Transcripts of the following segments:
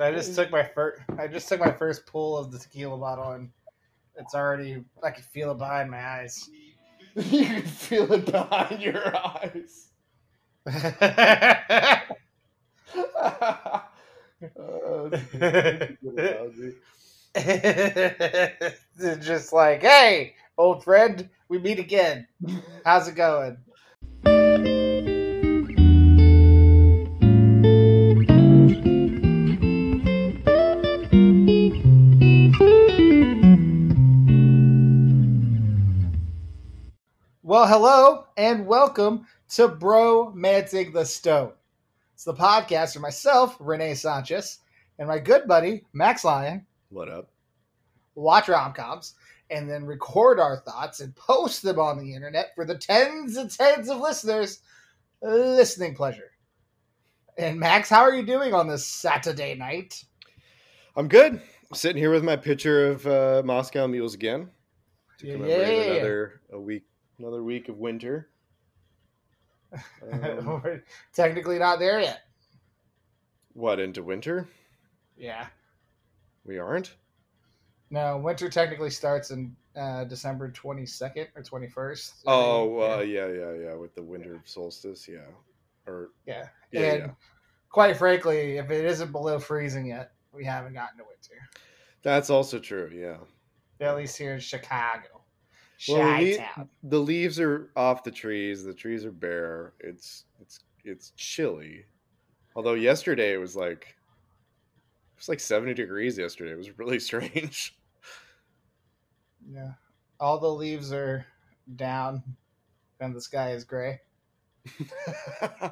I just hmm. took my first. I just took my first pull of the tequila bottle, and it's already. I can feel it behind my eyes. you can feel it behind your eyes. Good just like, hey, old friend, we meet again. How's it going? Well, hello and welcome to Bro Mantic the Stone. It's the podcast for myself, Renee Sanchez, and my good buddy, Max Lyon. What up? watch rom-coms and then record our thoughts and post them on the internet for the tens and tens of listeners listening pleasure. And Max, how are you doing on this Saturday night? I'm good. I'm sitting here with my picture of uh, Moscow Mules again to Yeah. commemorate another a week, another week of winter. Um, We're technically not there yet. what into winter? Yeah. We aren't. No, winter technically starts in uh, December 22nd or 21st. Oh, uh, yeah, yeah, yeah. With the winter solstice, yeah. Or yeah. yeah, and yeah. quite frankly, if it isn't below freezing yet, we haven't gotten to winter. That's also true. Yeah. At least here in Chicago. Well, we- The leaves are off the trees. The trees are bare. It's it's it's chilly. Although yesterday it was like it was like 70 degrees yesterday. It was really strange. Yeah. All the leaves are down and the sky is gray.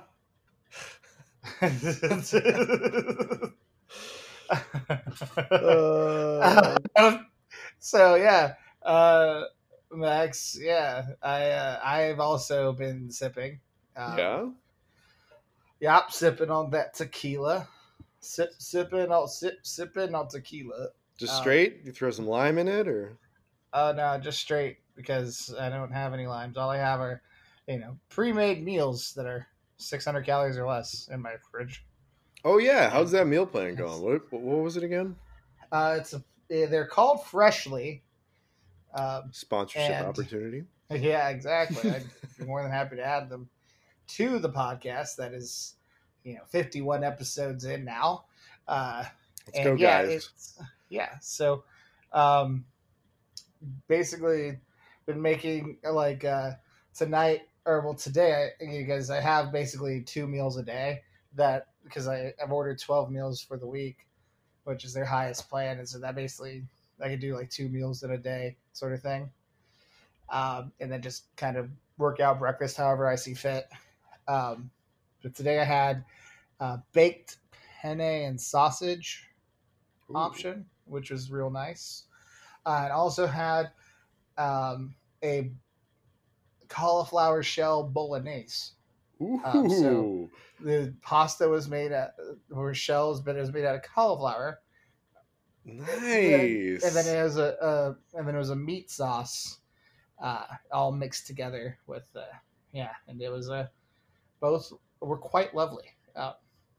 Uh, so yeah, uh, Max. Yeah, I uh, I've also been sipping. Um, yeah. Yep, sipping on that tequila. Sip, sipping on sip, sipping on tequila. Just uh, straight? You throw some lime in it or Oh no, just straight because I don't have any limes. All I have are, you know, pre-made meals that are 600 calories or less in my fridge. Oh yeah, how's that meal plan going? What what was it again? Uh, it's a, eh, they're called Freshly. Um, Sponsorship And- opportunity. yeah, exactly. I'd be more than happy to add them to the podcast. That is, you know, 51 episodes in now. Uh, Let's and go, yeah, guys. it's yeah. So, um, basically, been making like uh tonight or well today, I, you guys, I have basically two meals a day that because I I've ordered twelve meals for the week, which is their highest plan, and so that basically I could do like two meals in a day sort of thing, um, and then just kind of work out breakfast however I see fit. Um, but today I had uh, baked penne and sausage Ooh. option, which was real nice. Uh, and also had um, a cauliflower shell. Ooh. um, so- The pasta was made out were shells, but it was made out of cauliflower. Nice. And then it was a, and then it was a meat sauce, uh, all mixed together with uh, yeah, and it was a both were quite lovely. Uh,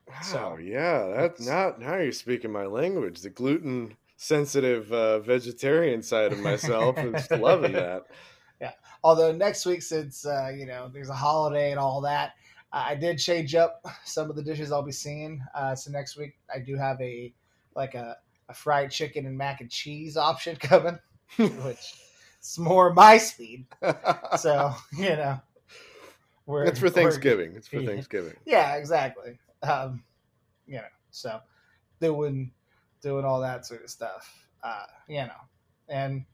Wow, So, yeah, that's not now you're speaking my language. The gluten sensitive uh, vegetarian side of myself is loving that. Yeah. Although next week, since uh, you know there's a holiday and all that, uh, I did change up some of the dishes I'll be seeing. Uh, so next week I do have a like a, a fried chicken and mac and cheese option coming, which is more my speed. So you know, we're it's for Thanksgiving. It's for yeah. Thanksgiving. Yeah, exactly. Um, you know, so doing doing all that sort of stuff. Uh, you know, and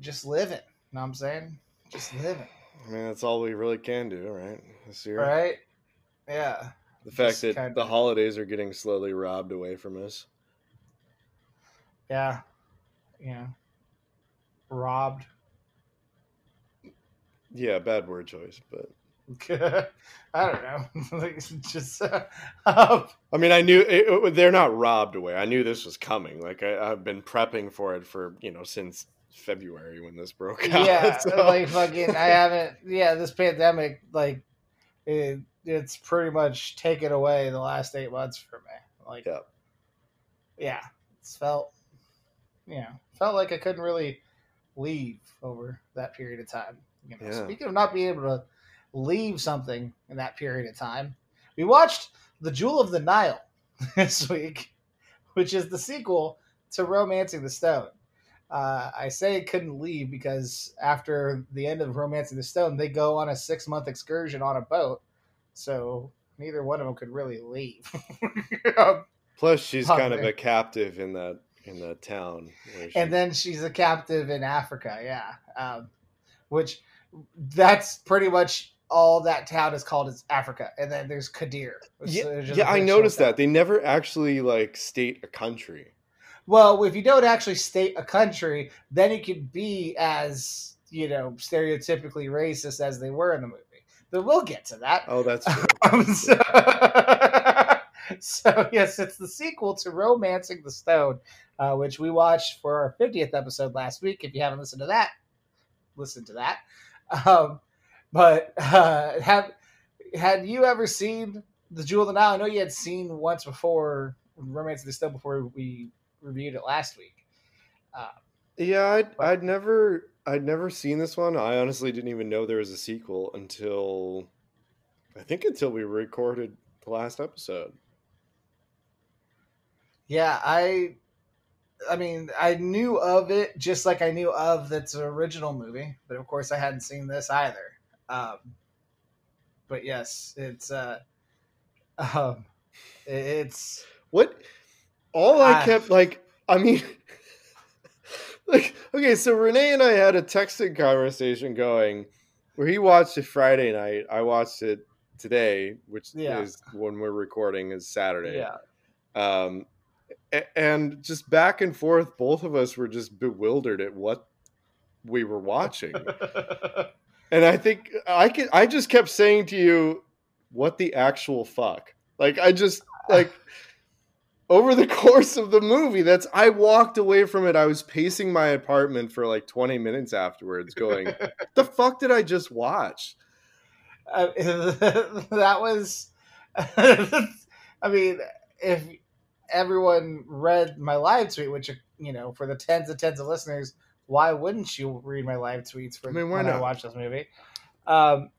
just living. You know what I'm saying? Just living. I mean, that's all we really can do, right? This year. Right? Yeah. The fact that the holidays are getting slowly robbed away from us. Yeah. Yeah. Robbed. Yeah, bad word choice, but I don't know. Like, just uh, I mean, I knew it, it- they're not robbed away. I knew this was coming. Like I, I've been prepping for it for you know since February when this broke out. yeah, so- like fucking. I haven't. Yeah, this pandemic, like, it, it's pretty much taken away the last eight months for me. Like, Yeah. yeah, it's felt, you know, felt like I couldn't really leave over that period of time. You know, Yeah. speaking of not being able to leave something in that period of time, we watched The Jewel of the Nile this week, which is the sequel to Romancing the Stone. Uh, I say it couldn't leave because after the end of Romancing the Stone, they go on a six month excursion on a boat. So neither one of them could really leave. Plus, she's Oh, kind of a captive in that in that town. where she- and then she's a captive in Africa, yeah. Um, which that's pretty much all that town is called is Africa. And then there's Kadir. yeah, yeah, I noticed town. that they never actually like state a country. Well, if you don't actually state a country, then it could be as you know stereotypically racist as they were in the movie. But we'll get to that. Oh, that's true. Um, so, so, yes, it's the sequel to Romancing the Stone, uh, which we watched for our 50th episode last week. If you haven't listened to that, listen to that. Um, but uh, have had you ever seen the Jewel of the Nile? I know you had seen once before Romancing the Stone before we reviewed it last week. Yeah, I'd, I'd never I'd never seen this one. I honestly didn't even know there was a sequel until I think until we recorded the last episode. Yeah, I I mean, I knew of it just like I knew of that's original movie, but of course I hadn't seen this either. Um but yes, it's uh um it's What all I I- kept like I mean like okay, so Renee and I had a texting conversation going where he watched it Friday night. I watched it today, which Yeah. is when we're recording is Saturday. yeah. um and just back and forth both of us were just bewildered at what we were watching. And i think i can i just kept saying to you what the actual fuck? Like i just like over the course of the movie that's i walked away from it. I was pacing my apartment for like 20 minutes afterwards going the fuck did i just watch? Uh, that was I mean, if everyone read my live tweet, which you know, for the tens and tens of listeners, why wouldn't you read my live tweets for I mean, when I not? watch this movie? Um,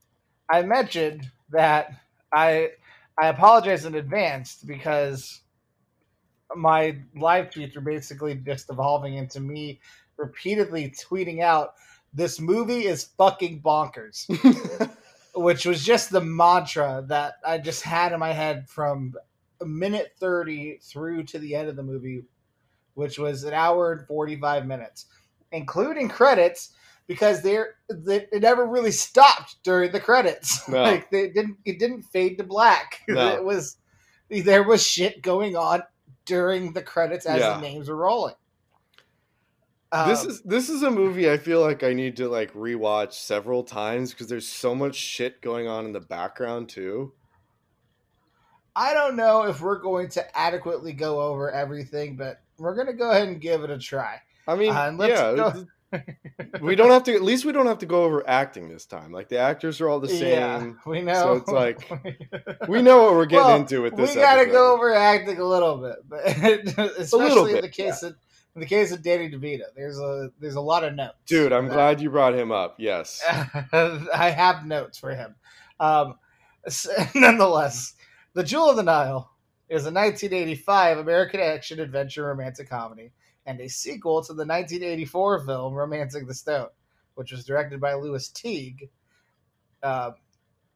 I mentioned that I I apologize in advance because my live tweets are basically just evolving into me repeatedly tweeting out this movie is fucking bonkers which was just the mantra that I just had in my head from a minute 30 through to the end of the movie, which was an hour and 45 minutes, including credits because they're they, it never really stopped during the credits. No. like they didn't it didn't fade to black. No. It was there was shit going on during the credits as Yeah. the names were rolling. this Um, is this is a movie I feel like I need to like rewatch several times because there's so much shit going on in the background too. I don't know if we're going to adequately go over everything, but we're going to go ahead and give it a try. I mean, Uh, let's yeah, go- we don't have to. At least we don't have to go over acting this time. Like the actors are all the Yeah, same. we know. So it's like- We know what we're getting Well, into with this. we got to go over acting a little bit, but especially in the case of in the case of Danny DeVito. There's a there's a lot of notes, dude. I'm glad you brought him up. Yes, I have notes for him. Um, s- nonetheless, The Jewel of the Nile is a 1985 American action adventure romantic comedy and a sequel to the 1984 film Romancing the Stone, which was directed by Lewis Teague. Um,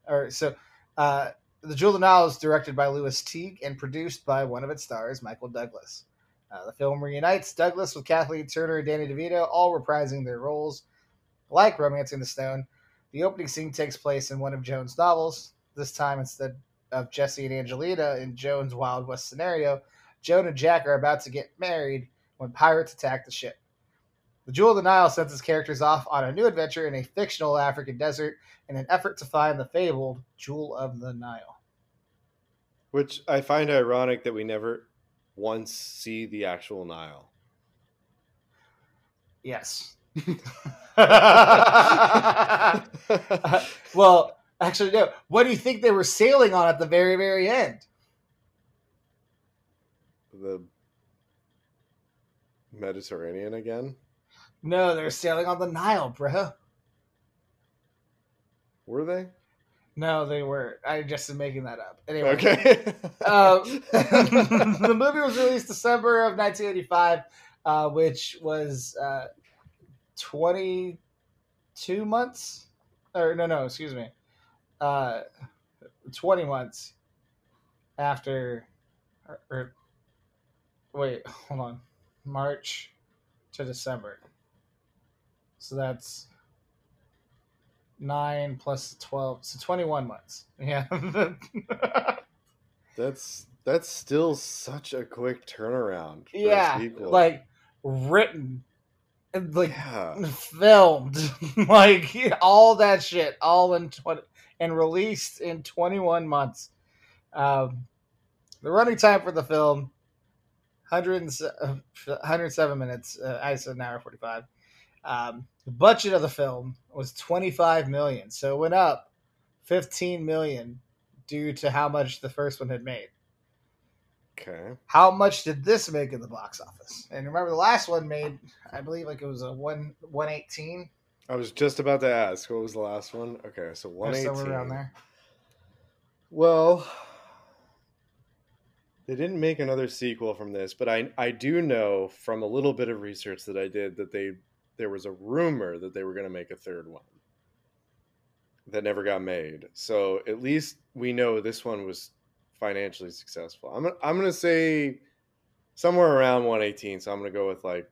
or so, uh, The Jewel of the Nile is directed by Lewis Teague and produced by one of its stars, Michael Douglas. Uh, the film reunites Douglas with Kathleen Turner and Danny DeVito, all reprising their roles. Like Romancing the Stone, the opening scene takes place in one of Jones' novels. This time, instead of Jesse and Angelina in Jones' Wild West scenario, Joan and Jack are about to get married when pirates attack the ship. The Jewel of the Nile sends its characters off on a new adventure in a fictional African desert in an effort to find the fabled Jewel of the Nile. which I find ironic that we never once see the actual Nile. Yes. well, actually, no. What do you think they were sailing on at the very, very end? the Mediterranean again? No, they're sailing on the Nile, bro. Were they? No, they were. I just am making that up. Anyway, Okay. uh, the movie was released December of 1985, uh, which was uh, 22 months, or no, no, excuse me, uh, 20 months after, or, or wait, hold on, March to December. So that's nine plus 12, so 21 months. Yeah. that's that's still such a quick turnaround. for yeah, like written, and, like yeah. filmed, like all that shit, all in twenty and released in twenty one months. Um, the running time for the film, 107, 107 minutes. Uh, I said an hour forty five. Um, the budget of the film was twenty five million, so it went up fifteen million due to how much the first one had made. Okay. How much did this make in the box office? And remember, the last one made, I believe, like it was a one one eighteen I was just about to ask, what was the last one? Okay, so one somewhere eighteen. around there. Well, they didn't make another sequel from this, but I I do know from a little bit of research that I did that they there was a rumor that they were going to make a third one that never got made. So at least we know this one was financially successful. I'm I'm going to say somewhere around 118, so I'm going to go with like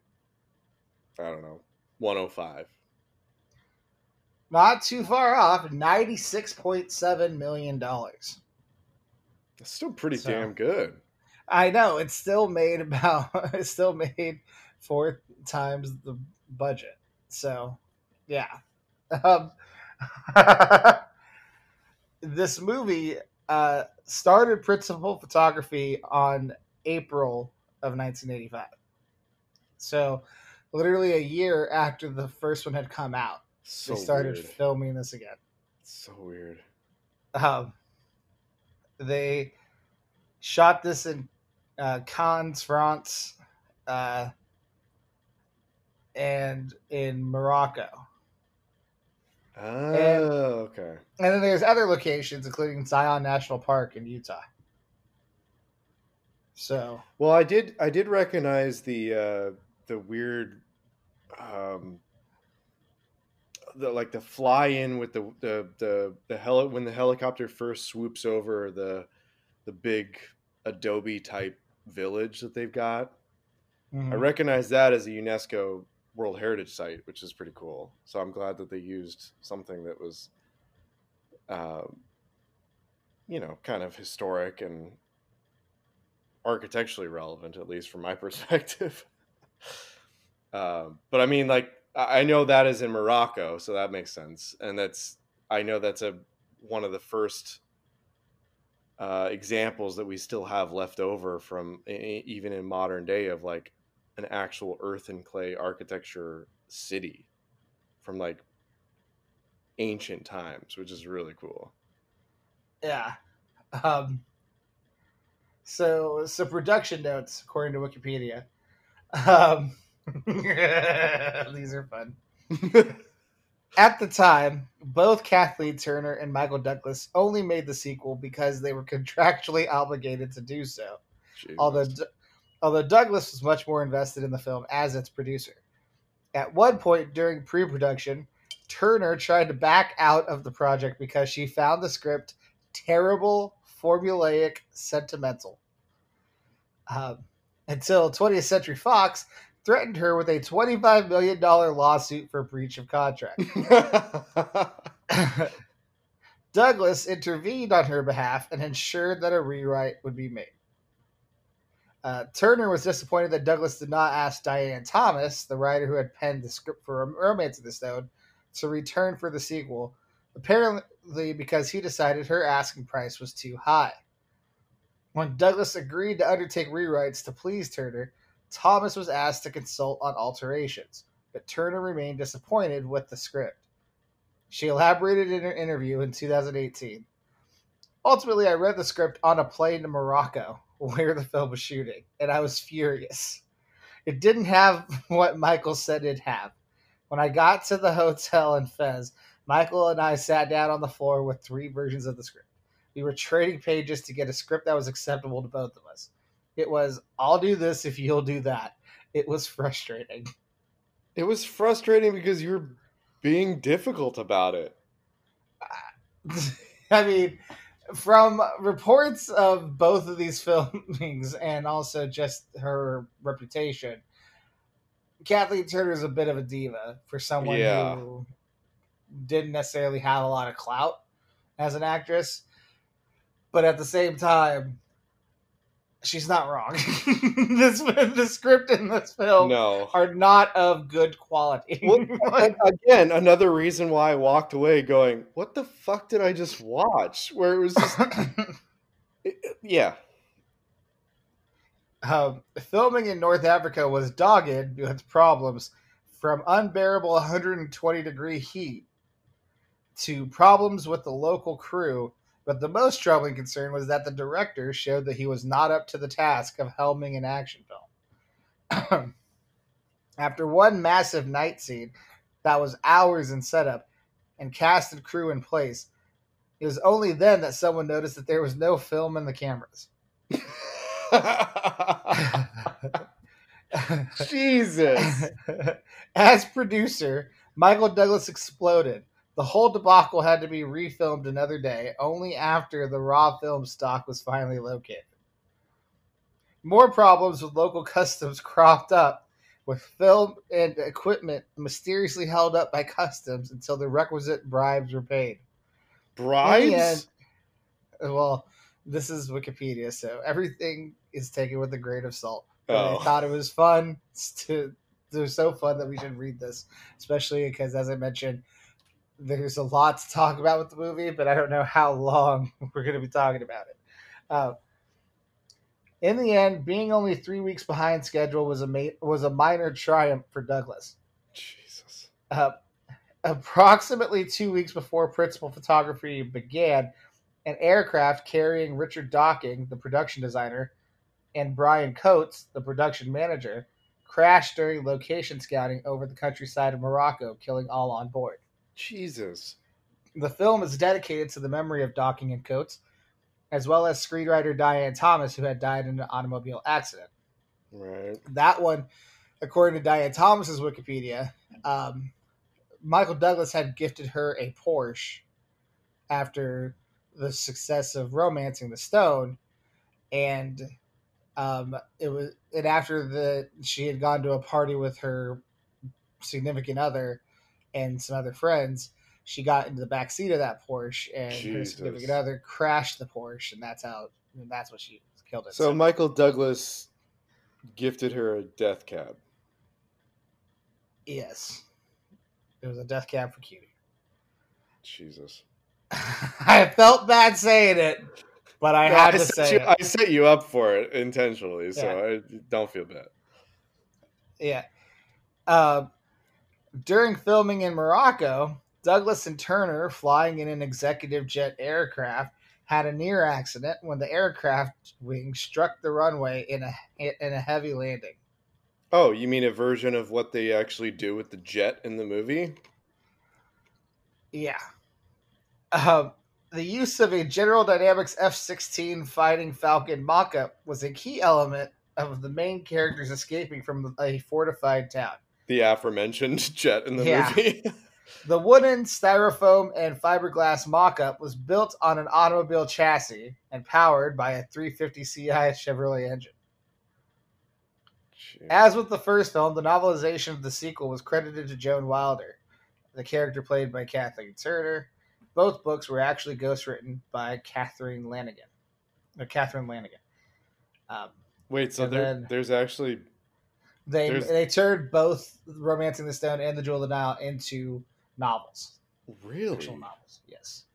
I don't know, 105. Not too far off, ninety six point seven million dollars. That's still pretty So- damn good. I know it's still made about it's still made four times the budget. So, yeah. Um, this movie uh, started principal photography on April of 1985. So, literally a year after the first one had come out, So they started weird. filming this again. So weird. Um, they shot this in uh, Cannes, France, uh, and in Morocco. Oh, okay. And then there's other locations, including Zion National Park in Utah. So, Well, I did I did recognize the uh the weird um the like the fly in with the the the the heli- when the helicopter first swoops over the the big adobe type village that they've got. I mhm. recognize that as a UNESCO World Heritage Site, which is pretty cool. So I'm glad that they used something that was, uh, you know, kind of historic and architecturally relevant, at least from my perspective. um, but I mean, like, I know that is in Morocco, so that makes sense, and that's I know that's a one of the first uh, examples that we still have left over from even in modern day of like an actual earth and clay architecture city from like ancient times, which is really cool. yeah. Um, so, so production notes, according to Wikipedia. Um, these are fun. At the time, both Kathleen Turner and Michael Douglas only made the sequel because they were contractually obligated to do so. Jesus. Although, although Douglas was much more invested in the film as its producer. At one point during pre-production, Turner tried to back out of the project because she found the script terrible, formulaic, sentimental. Um, until 20th Century Fox threatened her with a $25 million lawsuit for breach of contract. Douglas intervened on her behalf and ensured that a rewrite would be made. Uh, Turner was disappointed that Douglas did not ask Diane Thomas, the writer who had penned the script for Romance of the Stone, to return for the sequel, apparently because he decided her asking price was too high. When Douglas agreed to undertake rewrites to please Turner, Thomas was asked to consult on alterations, but Turner remained disappointed with the script. She elaborated in her interview in 2018. Ultimately, I read the script on a plane to Morocco, where the film was shooting, and I was furious. It didn't have what Michael said it'd have. When I got to the hotel in Fez, Michael and I sat down on the floor with three versions of the script. We were trading pages to get a script that was acceptable to both of us. It was, I'll do this if you'll do that. It was frustrating. It was frustrating because you're being difficult about it. I mean, from reports of both of these filmings and also just her reputation, Kathleen Turner is a bit of a diva for someone Yeah. who didn't necessarily have a lot of clout as an actress. But at the same time, she's not wrong. this the script in this film No. are not of good quality. Well, again, another reason why I walked away going, "What the fuck did I just watch?" Where it was just, it- yeah, um, filming in North Africa was dogged with problems from unbearable 120 degree heat to problems with the local crew. But the most troubling concern was that the director showed that he was not up to the task of helming an action film. After one massive night scene that was hours in setup and cast and crew in place, it was only then that someone noticed that there was no film in the cameras. Jesus. As producer, Michael Douglas exploded. The whole debacle had to be refilmed another day, only after the raw film stock was finally located. More problems with local customs cropped up, with film and equipment mysteriously held up by customs until the requisite bribes were paid. Bribes? And- well, this is Wikipedia, so everything is taken with a grain of salt. But Oh. I thought it was fun to. It was so fun that we should read this, especially because, as I mentioned, there's a lot to talk about with the movie, but I don't know how long we're going to be talking about it. Uh, in the end, being only three weeks behind schedule was a ma- was a minor triumph for Douglas. Jesus. Uh, approximately two weeks before principal photography began, an aircraft carrying Richard Docking, the production designer, and Brian Coates, the production manager, crashed during location scouting over the countryside of Morocco, killing all on board. Jesus. The film is dedicated to the memory of Docking and Coates, as well as screenwriter Diane Thomas, who had died in an automobile accident Right. that one, according to Diane Thomas's Wikipedia, um, Michael Douglas had gifted her a Porsche after the success of Romancing the Stone, and um, it was and after the she had gone to a party with her significant other and some other friends. She got into the back seat of that Porsche, and her significant other crashed the Porsche, and that's how and that's what she killed it. So Michael Douglas gifted her a death cab. Yes. It was a death cab for cutie. Jesus. I felt bad saying it, but I No, had to set say you, it. I set you up for it intentionally, so I don't feel bad. Yeah. Uh, during filming in Morocco, Douglas and Turner, flying in an executive jet aircraft, had a near accident when the aircraft wing struck the runway in a in a heavy landing. Oh, you mean a version of what they actually do with the jet in the movie? Yeah. Um, the use of a General Dynamics F 16 Fighting Falcon mock up was a key element of the main characters escaping from a fortified town. The aforementioned jet in the Yeah. movie. The wooden, styrofoam, and fiberglass mock up was built on an automobile chassis and powered by a 350 CI Chevrolet engine. Jeez. As with the first film, the novelization of the sequel was credited to Joan Wilder, the character played by Kathleen Turner. Both books were actually ghostwritten by Catherine Lanigan, or Catherine Lanigan. Um, Wait, so there, then- there's actually they There's- they turned both *Romancing the Stone* and *The Jewel of the Nile* into novels, really fictional novels. Yes.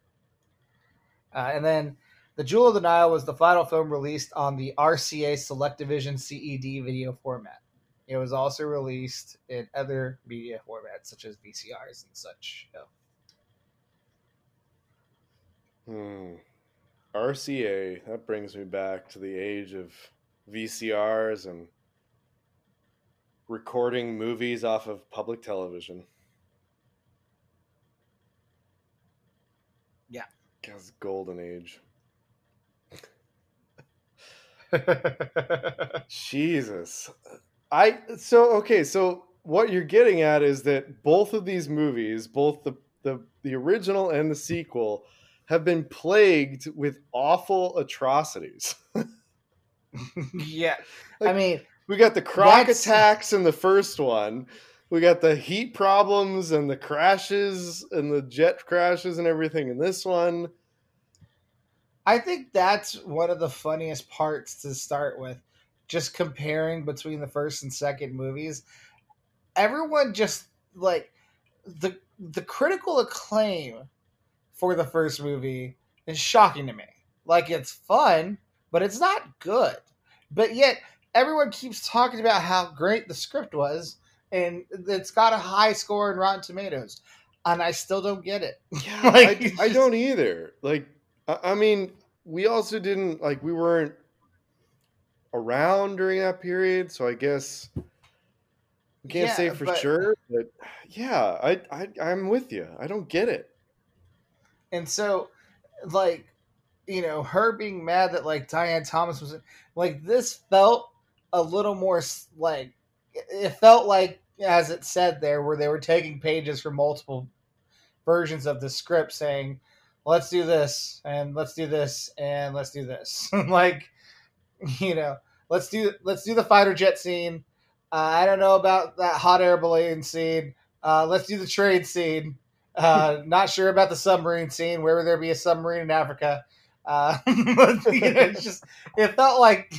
Uh, and then *The Jewel of the Nile* was the final film released on the RCA Selectivision CED video format. It was also released in other media formats such as VCRs and such. So, Hmm. RCA. That brings me back to the age of VCRs and recording movies off of public television. Yeah. Guess golden age. Jesus. I so okay, so what you're getting at is that both of these movies, both the the, the original and the sequel, have been plagued with awful atrocities. yeah. Like, I mean, we got the croc That's- attacks in the first one. We got the heat problems and the crashes and the jet crashes and everything in this one. I think that's one of the funniest parts to start with. Just comparing between the first and second movies. Everyone just like the the critical acclaim for the first movie is shocking to me. Like it's fun, but it's not good. But yet everyone keeps talking about how great the script was and it's got a high score in Rotten Tomatoes. And I still don't get it. Yeah, Like, I, it's I don't either. Like, I, I mean, we also didn't like we weren't around during that period, so I guess we can't Yeah, say for but- sure. But yeah, I, I I'm with you. I don't get it. And so, like, you know, her being mad that like Diane Thomas was like this felt a little more like it felt like as it said there where they were taking pages from multiple versions of the script saying let's do this and let's do this and let's do this like you know let's do let's do the fighter jet scene uh, i don't know about that hot air balloon scene uh, let's do the trade scene uh, not sure about the submarine scene. Where would there be a submarine in Africa? Uh, but, you know, it's just it felt like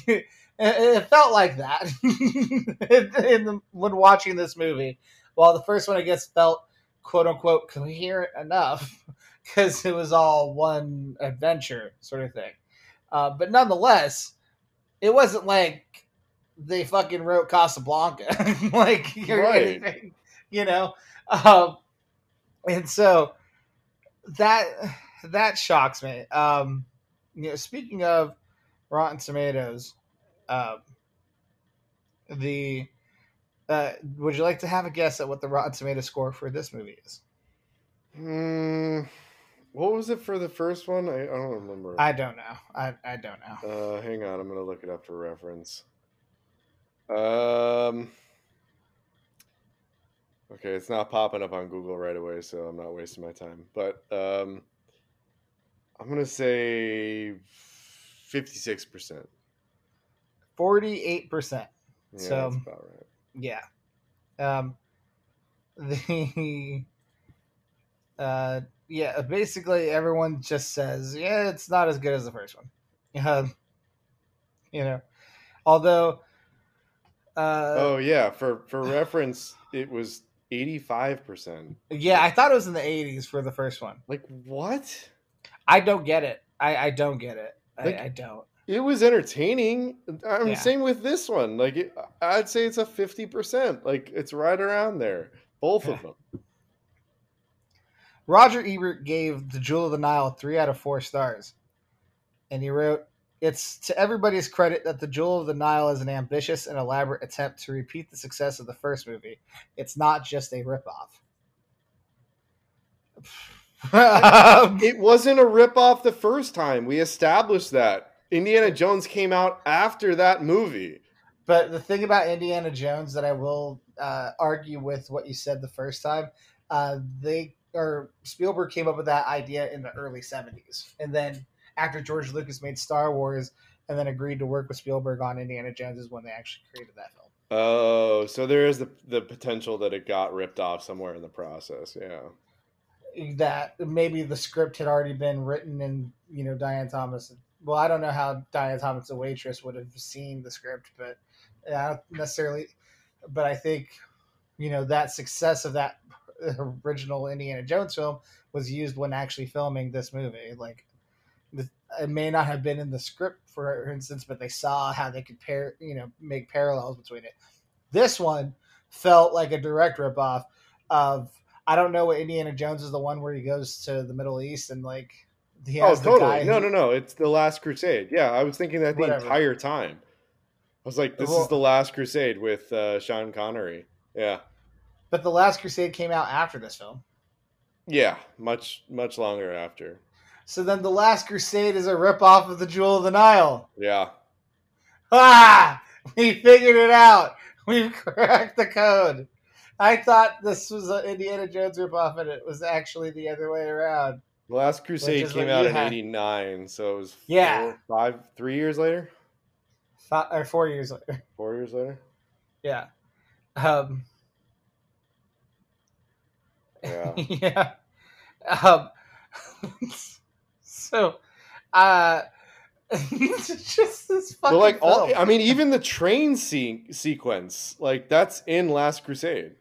it, it felt like that in, the, when watching this movie. While the first one, I guess, felt quote unquote coherent enough because it was all one adventure sort of thing. Uh, but nonetheless, it wasn't like they fucking wrote Casablanca, like or Right. anything, you know. Um, and so that that shocks me. Um, you know, speaking of Rotten Tomatoes, um, the uh, would you like to have a guess at what the Rotten Tomato score for this movie is? Hmm. what was it for the first one? I, I don't remember. I don't know. I, I don't know. Uh, hang on, I'm gonna look it up for reference. Um. Okay, it's not popping up on Google right away, so I'm not wasting my time. But um, I'm gonna say fifty-six percent. Forty-eight percent. Yeah, So- that's about right. Yeah. Um, the uh, yeah, basically everyone just says, yeah, it's not as good as the first one. Um, you know, although, uh, oh yeah, for for reference, it was eighty-five percent. yeah, I thought it was in the '80s for the first one. Like what? I don't get it. I, I don't get it. Like- I, I don't. It was entertaining. I'm Yeah. same with this one. Like it, I'd say it's a fifty percent. Like it's right around there. Both of them. Roger Ebert gave The Jewel of the Nile three out of four stars. And he wrote, It's to everybody's credit that The Jewel of the Nile is an ambitious and elaborate attempt to repeat the success of the first movie. It's not just a ripoff. Um, it wasn't a ripoff the first time. We established that. Indiana Jones came out after that movie. but the thing about Indiana Jones that I will uh, argue with what you said the first time, uh, they or Spielberg came up with that idea in the early '70s, and then after George Lucas made Star Wars, and then agreed to work with Spielberg on Indiana Jones, is when they actually created that film. Oh, so there is the the potential that it got ripped off somewhere in the process. Yeah. That maybe the script had already been written, and you know Diane Thomas. Well, I don't know how Diana Thomas, the waitress, would have seen the script, but I don't necessarily. But I think you know that success of that original Indiana Jones film was used when actually filming this movie. Like, it may not have been in the script, for instance, but they saw how they could pair, you know, make parallels between it. This one felt like a direct ripoff of. I don't know what Indiana Jones is the one where he goes to the Middle East and like He Oh, the totally. guy No, no, no. It's the Last Crusade. Yeah, I was thinking that the Whatever. entire time. I was like, this Well- is the Last Crusade with uh, Sean Connery. Yeah, But the Last Crusade came out after this film. yeah. Much, much longer after. So then the Last Crusade is a ripoff of the Jewel of the Nile. Yeah. Ah! We figured it out. We've cracked the code. I thought this was an Indiana Jones ripoff, and it was actually the other way around. The Last Crusade came out in had. '89, so it was Yeah. four, five, three years later, Five, or four years later. four years later. Yeah. Um, Yeah. yeah. Um, so, uh, it's just this fucking But like all. I mean, even the train scene sequence, like that's in Last Crusade.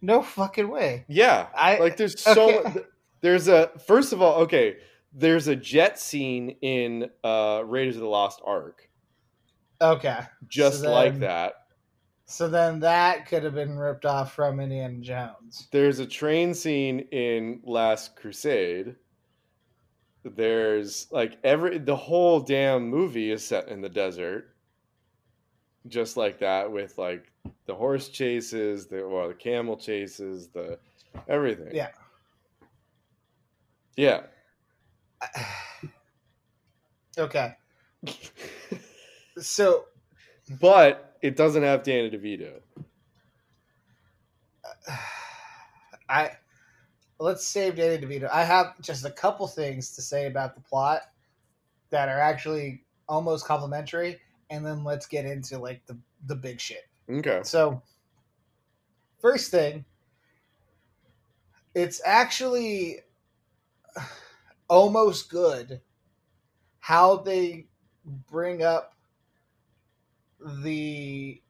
no fucking way. Yeah, I- like there's so okay. There's a first of all, okay, there's a jet scene in uh Raiders of the Lost Ark, Okay. just So like that. So then that could have been ripped off from Indiana Jones. There's a train scene in Last Crusade. There's like every the whole damn movie is set in the desert. Just like that with like the horse chases, the or the camel chases, the everything. Yeah. Yeah. okay. So but it doesn't have Danny DeVito. I let's save Danny DeVito. I have just a couple things to say about the plot that are actually almost complimentary, and then let's get into like the the big shit. Okay. So, first thing, it's actually almost good how they bring up the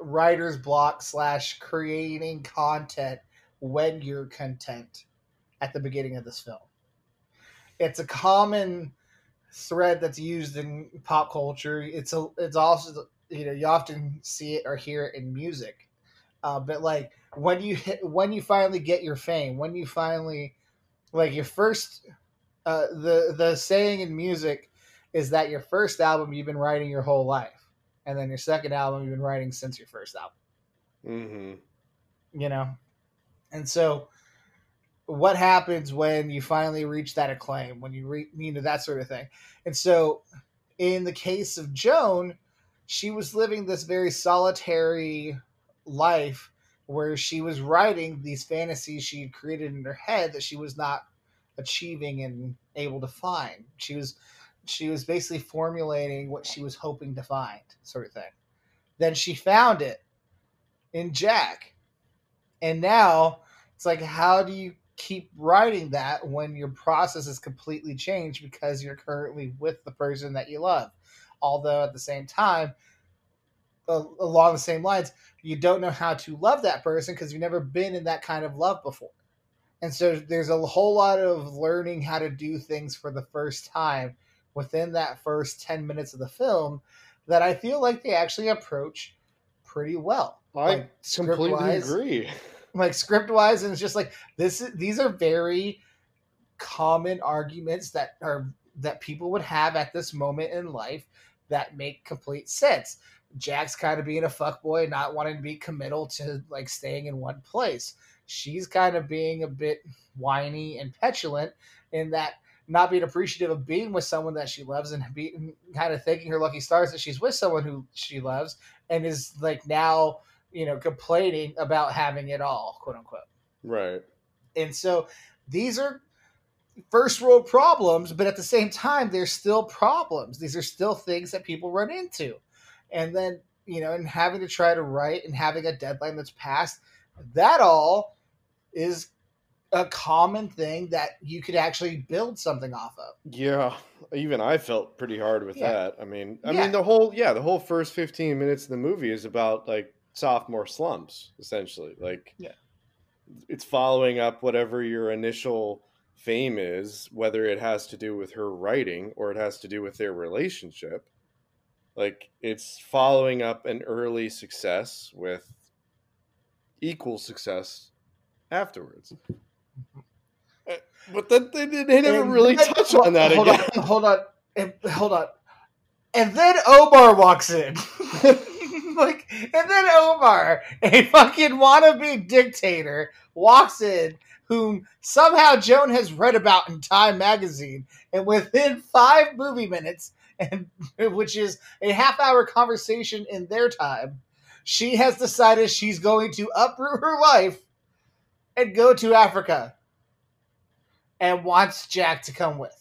writer's block slash creating content when you're content at the beginning of this film. It's a common thread that's used in pop culture. It's a it's also you know you often see it or hear it in music. Uh, but like when you hit when you finally get your fame, when you finally like your first uh, the the saying in music is that your first album you've been writing your whole life, and then your second album you've been writing since your first album. Mm-hmm. you know? And so what happens when you finally reach that acclaim when you reach you know that sort of thing? And so in the case of joan she was living this very solitary life where she was writing these fantasies she had created in her head that she was not achieving and able to find. She was she was basically formulating what she was hoping to find sort of thing. Then she found it in jack. And now it's like, how do you keep writing that when your process is completely changed because you're currently with the person that you love? Although at the same time, along the same lines, you don't know how to love that person because you've never been in that kind of love before. And so there's a whole lot of learning how to do things for the first time within that first 10 minutes of the film that I feel like they actually approach pretty well I Like, completely agree. like script wise and it's just like this is, these are very common arguments that are that people would have at this moment in life that make complete sense jack's kind of being a fuckboy not wanting to be committal to like staying in one place. She's kind of being a bit whiny and petulant in that not being appreciative of being with someone that she loves and being kind of thanking her lucky stars that she's with someone who she loves and is like now you know complaining about having it all quote unquote. Right. and so these are first world problems but at the same time they're still problems. These are still things that people run into and then you know and having to try to write and having a deadline that's passed that all is a common thing that you could actually build something off of Yeah, even I felt pretty hard with Yeah. that. I mean, I Yeah. mean the whole yeah, the whole first 15 minutes of the movie is about like sophomore slumps essentially. Like Yeah. It's following up whatever your initial fame is, whether it has to do with her writing or it has to do with their relationship. Like it's following up an early success with equal success afterwards. Mm-hmm. Uh, but then they, they never And really touch on that hold again. On, hold on, and, hold on. And then Omar walks in. like, and then Omar, a fucking wannabe dictator, walks in, whom somehow Joan has read about in Time magazine, and within five movie minutes, and which is a half-hour conversation in their time, she has decided she's going to uproot her life and go to Africa, and wants Jack to come with.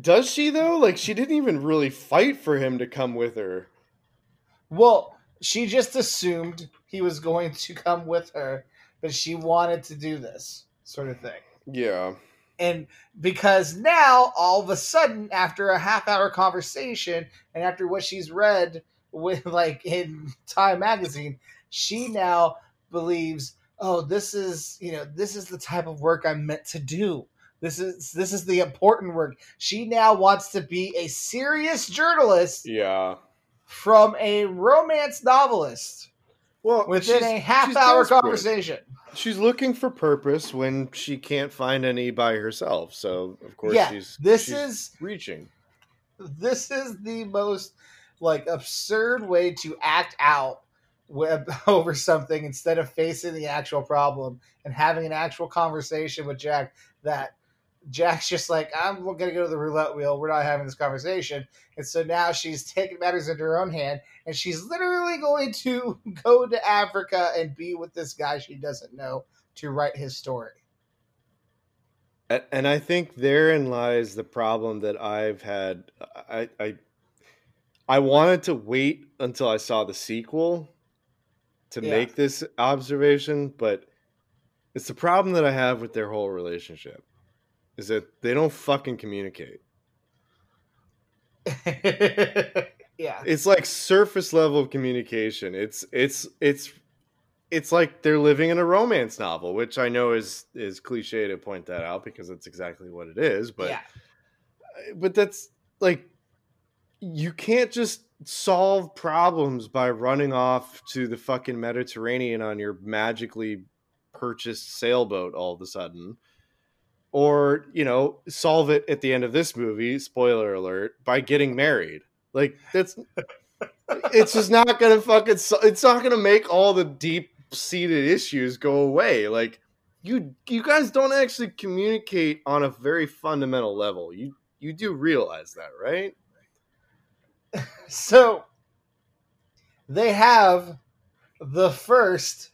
Does she though? Like she didn't even really fight for him to come with her. Well, she just assumed he was going to come with her, but she wanted to do this sort of thing. Yeah. And because now, all of a sudden, after a half hour conversation and after what she's read with like in Time magazine, she now believes, oh, this is you know, this is the type of work I'm meant to do. This is this is the important work. She now wants to be a serious journalist Yeah. from a romance novelist Well, within a half hour desperate. conversation. She's looking for purpose when she can't find any by herself. So of course Yeah, she's this she's is reaching. this is the most like absurd way to act out with, over something instead of facing the actual problem and having an actual conversation with Jack that Jack's just like, I'm going to go to the roulette wheel. We're not having this conversation. And so now she's taking matters into her own hand and she's literally going to go to Africa and be with this guy she doesn't know to write his story. And I think therein lies the problem that I've had. I, I I wanted to wait until I saw the sequel to Yeah. make this observation, but it's the problem that I have with their whole relationship is that they don't fucking communicate. yeah. It's like surface level of communication. It's it's it's it's like they're living in a romance novel, which I know is is cliche to point that out because that's exactly what it is, but yeah. but that's like you can't just solve problems by running off to the fucking Mediterranean on your magically purchased sailboat all of a sudden. Or, you know, solve it at the end of this movie, spoiler alert, by getting married. Like that's it's just not gonna fucking it's not gonna make all the deep seated issues go away. Like you you guys don't actually communicate on a very fundamental level. You you do realize that, right? So they have the first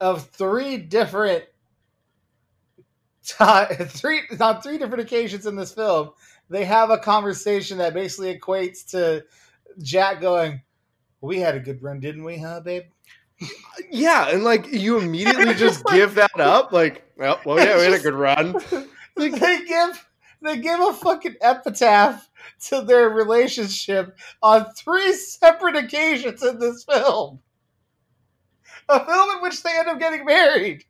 of three different three on three different occasions in this film. They have a conversation that basically equates to Jack going, "We had a good run, didn't we, huh, babe?" Yeah, and like you immediately just give that up, like, well, well yeah, we had a good run. Like they give they give a fucking epitaph to their relationship on three separate occasions in this film. A film in which they end up getting married.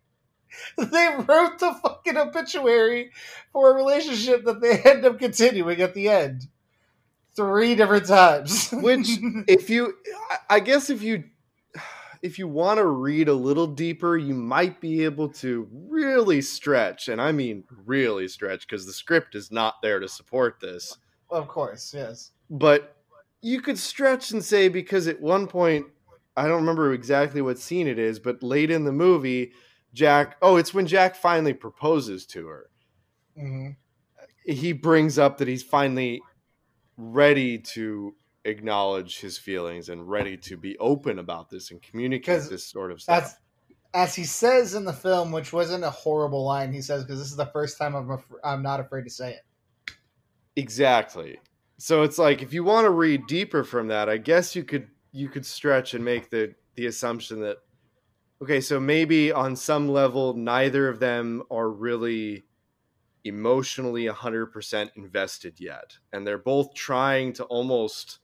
They wrote the fucking obituary for a relationship that they end up continuing at the end. Three different times. Which, if you, I- guess, if you, if you want to read a little deeper, you might be able to really stretch, and I mean really stretch, because the script is not there to support this. of course, yes. But you could stretch and say because at one point, I don't remember exactly what scene it is, but late in the movie, Jack. Oh, it's when Jack finally proposes to her. hmm he brings up that he's finally ready to acknowledge his feelings and ready to be open about this and communicate this sort of That's stuff. as he says in the film, which wasn't a horrible line. He says because this is the first time I'm af- I'm not afraid to say it. Exactly. So it's like if you want to read deeper from that, I guess you could you could stretch and make the the assumption that okay, so maybe on some level neither of them are really emotionally 100% invested yet and they're both trying to almost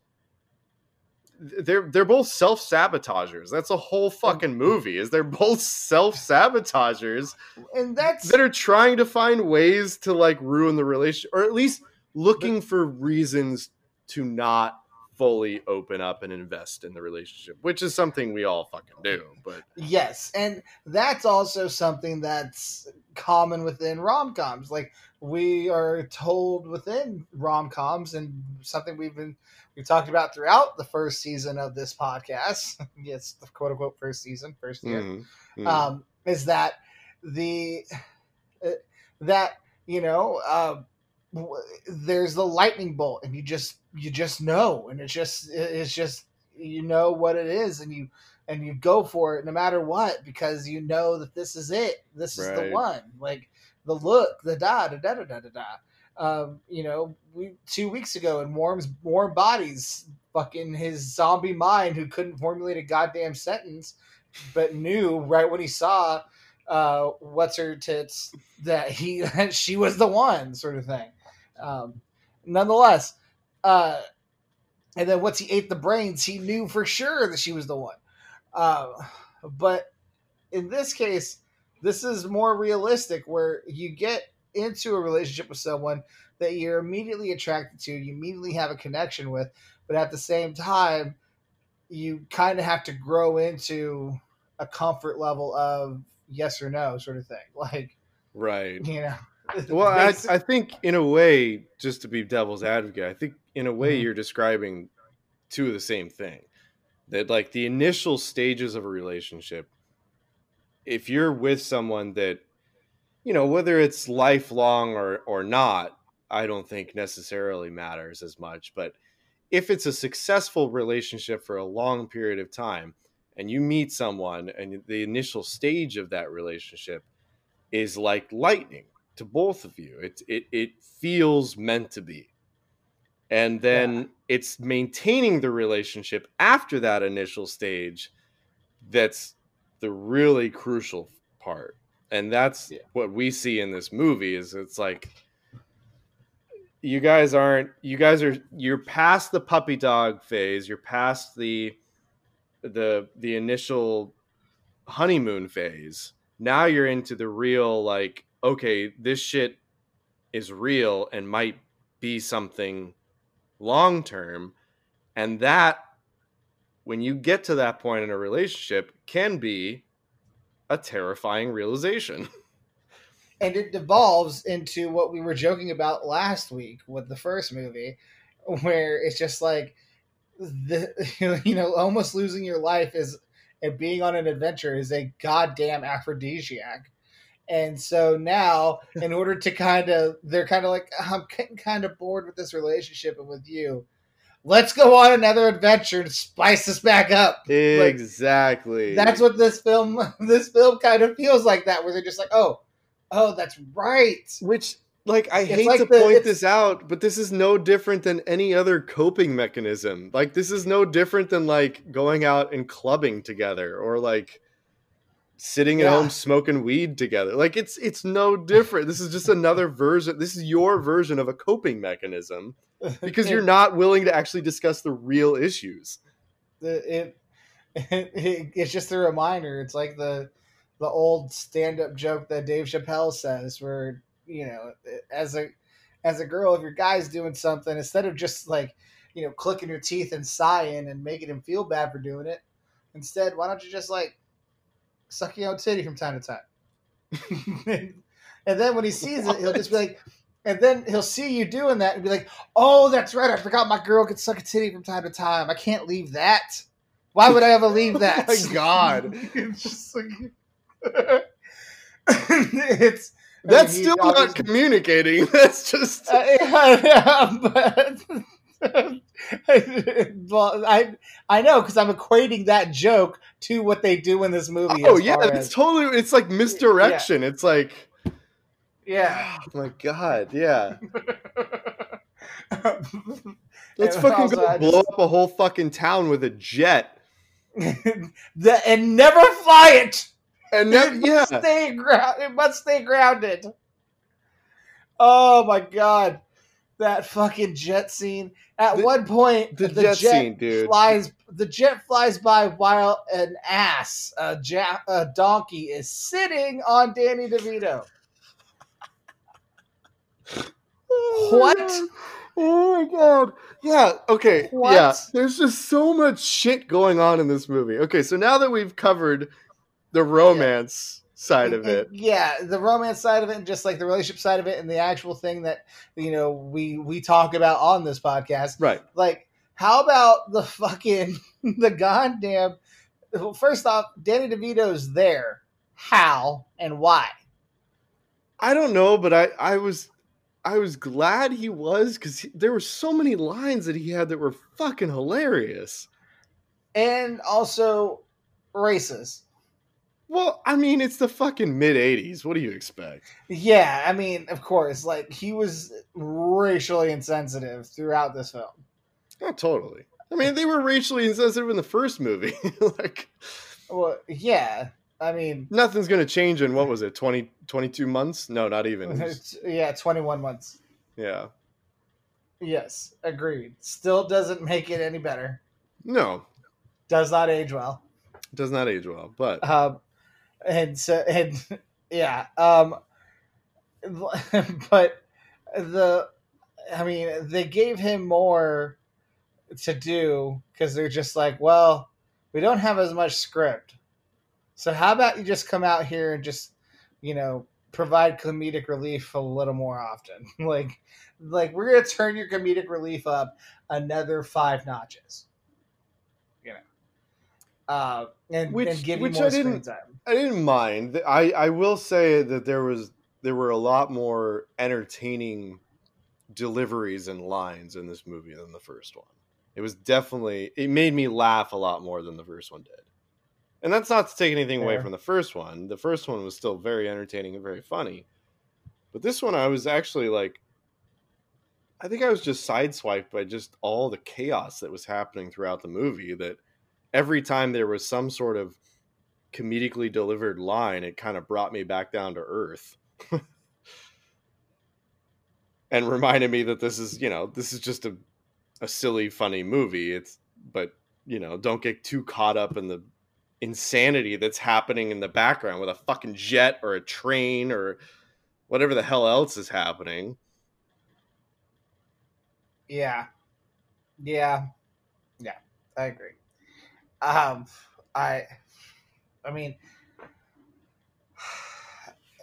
they're they're both self-sabotagers. That's a whole fucking movie. Is they're both self-sabotagers And that's that are trying to find ways to like ruin the relationship or at least looking for reasons to not fully open up and invest in the relationship, which is something we all fucking do. But yes, and that's also something that's common within rom coms. Like we are told within rom coms, and something we've been we've talked about throughout the first season of this podcast. yes, the quote unquote first season, first year, Mhm. Mhm. um, is that the uh, that you know uh, there's the lightning bolt, and you just you just know, and it's just it's just you know what it is, and you and you go for it no matter what because you know that this is it. This is the one. Like the look, the da da da da da da da. Um, you know, we two weeks ago in Warm's Warm Bodies, fucking his zombie mind who couldn't formulate a goddamn sentence, but knew right when he saw uh what's her tits that he she was the one sort of thing. Um nonetheless, uh and then once he ate the brains, he knew for sure that she was the one. Uh, but in this case, this is more realistic where you get into a relationship with someone that you're immediately attracted to, you immediately have a connection with, but at the same time, you kind of have to grow into a comfort level of yes or no sort of thing. Like, right. you know. Well, I, I think in a way, just to be devil's advocate, I think in a way Mhm. you're describing two of the same thing. That like the initial stages of a relationship, if you're with someone that, you know, whether it's lifelong or or not, I don't think necessarily matters as much. But if it's a successful relationship for a long period of time, and you meet someone, and the initial stage of that relationship is like lightning to both of you. It it it feels meant to be. And then Yeah. it's maintaining the relationship after that initial stage that's the really crucial part. And that's Yeah. what we see in this movie is it's like you guys aren't you guys are you're past the puppy dog phase, you're past the the the initial honeymoon phase now you're into the real like okay this shit is real and might be something long term and that when you get to that point in a relationship can be a terrifying realization. And it devolves into what we were joking about last week with the first movie where it's just like the you know almost losing your life is and being on an adventure is a goddamn aphrodisiac and so now in order to kind of they're kind of like i'm getting kind of bored with this relationship and with you. Let's go on another adventure and spice this back up. Exactly. that's what this film this film kind of feels like that where they're just like oh oh that's right. Which like i It's hate like to the- point this out but this is no different than any other coping mechanism. Like this is no different than like going out and clubbing together or like sitting at Yeah. home smoking weed together like it's it's no different this is just another version this is your version of a coping mechanism because you're not willing to actually discuss the real issues the, it, it it's just a reminder. It's like the the old stand up joke that Dave Chappelle says, where you know, as a as a girl, if your guy's doing something, instead of just like you know clicking your teeth and sighing and making him feel bad for doing it, instead, why don't you just like suck your own titty from time to time? and then when he sees it, he'll just be like. And then he'll see you doing that and be like, "Oh, that's right. I forgot my girl could suck a titty from time to time. I can't leave that. Why would I ever leave that?" Oh my God. it's just like it's I that's mean, still not communicating that's just Uh, yeah, but well, I I know because I'm equating that joke to what they do in this movie. oh yeah it's as- totally it's like misdirection it's like yeah. oh my god yeah let's fucking also, go I blow just- up a whole fucking town with a jet the, and never fly it. and then yeah stay ground. It must stay grounded. Oh my god, that fucking jet scene! At The- one point, the jet scene, dude. flies. The jet flies by while an ass, a, ja- a donkey, is sitting on Danny DeVito. Oh, what? Oh my god. Yeah, okay. What? Yeah. There's just so much shit going on in this movie. Okay, so now that we've covered the romance side of and- it. yeah, the romance side of it, and just like the relationship side of it, and the actual thing that you know we we talk about on this podcast. Right. Like, how about the fucking the goddamn? well, First off, Danny DeVito's there. How and why? I don't know, but I I was I was glad he was because there were so many lines that he had that were fucking hilarious. And also racist. Well, I mean, it's the fucking mid '80s. What do you expect? Yeah, I mean, of course, like he was racially insensitive throughout this film. Oh, totally. I mean, they were racially insensitive in the first movie. like, Well, yeah, I mean, nothing's gonna change in what was it, 20, 22 months? No, not even. Yeah, twenty-one months. yeah. Yes, agreed. Still doesn't make it any better. No, Does not age well. does not age well. But Um, and so and yeah, um, but the I mean, they gave him more to do because they're just like, well, we don't have as much script, so how about you just come out here and just, you know, provide comedic relief a little more often, like, like we're gonna turn your comedic relief up another five notches, uh, and, Which- and give you more I screen didn't- time. I didn't mind. I I will say that there was there were a lot more entertaining deliveries and lines in this movie than the first one. It was definitely it made me laugh a lot more than the first one did. And that's not to take anything away from the first one. The first one was still very entertaining and very funny. But this one I was actually like I think I was just sideswiped by just all the chaos that was happening throughout the movie that every time there was some sort of comedically delivered line, it kind of brought me back down to earth. and reminded me that this is, you know, this is just a a silly funny movie. It's but, you know, don't get too caught up in the insanity that's happening in the background with a fucking jet or a train or whatever the hell else is happening. Yeah. Yeah. Yeah. I agree. Um I I mean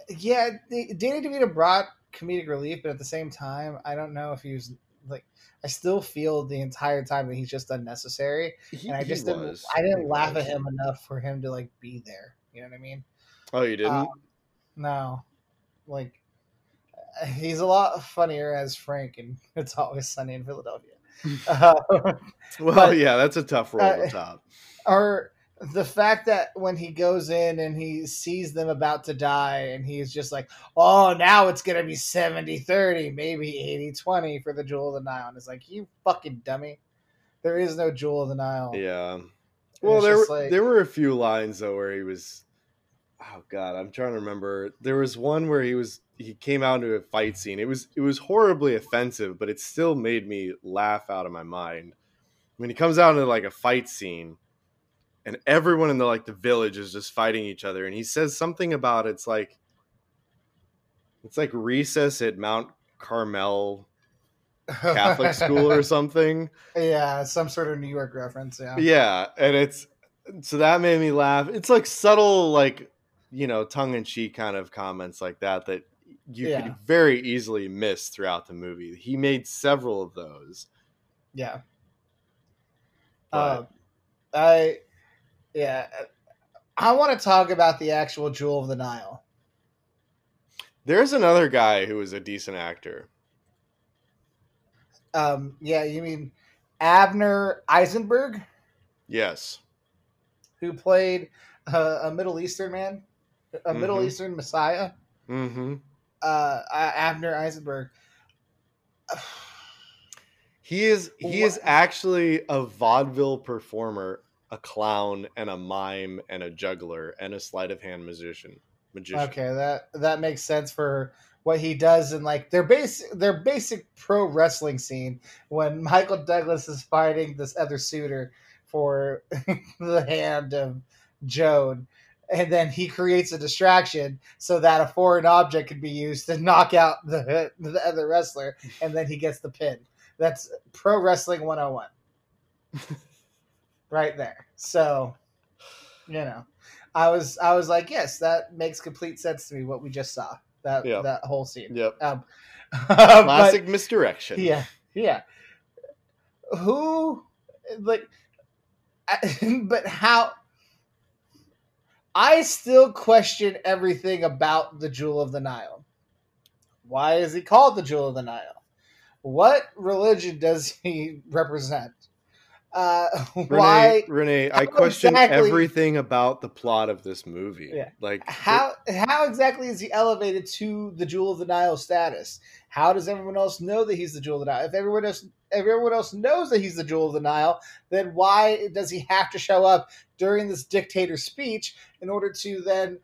yeah, the, Danny DeVito brought comedic relief, but at the same time, I don't know if he was like I still feel the entire time that he's just unnecessary. He, And I just didn't was. I didn't He laugh was. at him enough for him to like be there. You know what I mean? Oh, you didn't? Um, no. Like he's a lot funnier as Frank and it's always sunny in Philadelphia. Uh, well, but- yeah, that's a tough roll uh, to top. or the fact that when he goes in and he sees them about to die and he's just like oh now it's gonna be 70-30 maybe 80-20 for the jewel of the nile and it's like you fucking dummy there is no jewel of the nile Yeah. Well, there were, like- there were a few lines though where he was. Oh God, I'm trying to remember. There was one where he was he came out into a fight scene. It was it was horribly offensive, but it still made me laugh out of my mind. When he comes out into like a fight scene, and everyone in the like the village is just fighting each other, and he says something about it's like it's like recess at Mount Carmel Catholic school or something. yeah some sort of new york reference yeah Yeah, and it's so that made me laugh. It's like subtle, like you know, tongue in cheek kind of comments like that that you Yeah. could very easily miss throughout the movie. He made several of those. yeah But- Um, i yeah i want to talk about the actual jewel of the nile There's another guy who was a decent actor. um yeah you mean avner eisenberg Yes. who played uh, a Middle Eastern man, a Middle Mhm. Eastern Messiah, Mm-hmm. Uh, Avner Eisenberg. He is he is actually a vaudeville performer, a clown, and a mime, and a juggler, and a sleight of hand musician. Magician. Okay, that that makes sense for what he does in like their base their basic pro wrestling scene when Michael Douglas is fighting this other suitor for the hand of Joan. And then he creates a distraction so that a foreign object can be used to knock out the the other wrestler, and then he gets the pin. That's pro wrestling 101. right there. So, you know. I was I was like, yes, that makes complete sense to me. What we just saw that Yeah. that whole scene. Yep. Um, but- Classic misdirection. yeah, yeah. Who, like, I- but how? I still question everything about the Jewel of the Nile. Why is he called the Jewel of the Nile? What religion does he represent? Uh, Renee, why? Renee, I question exactly- everything about the plot of this movie. Yeah. Like How how exactly is he elevated to the Jewel of the Nile status? How does everyone else know that he's the Jewel of the Nile? If everyone else if everyone else knows that he's the Jewel of the Nile, then why does he have to show up during this dictator speech in order to then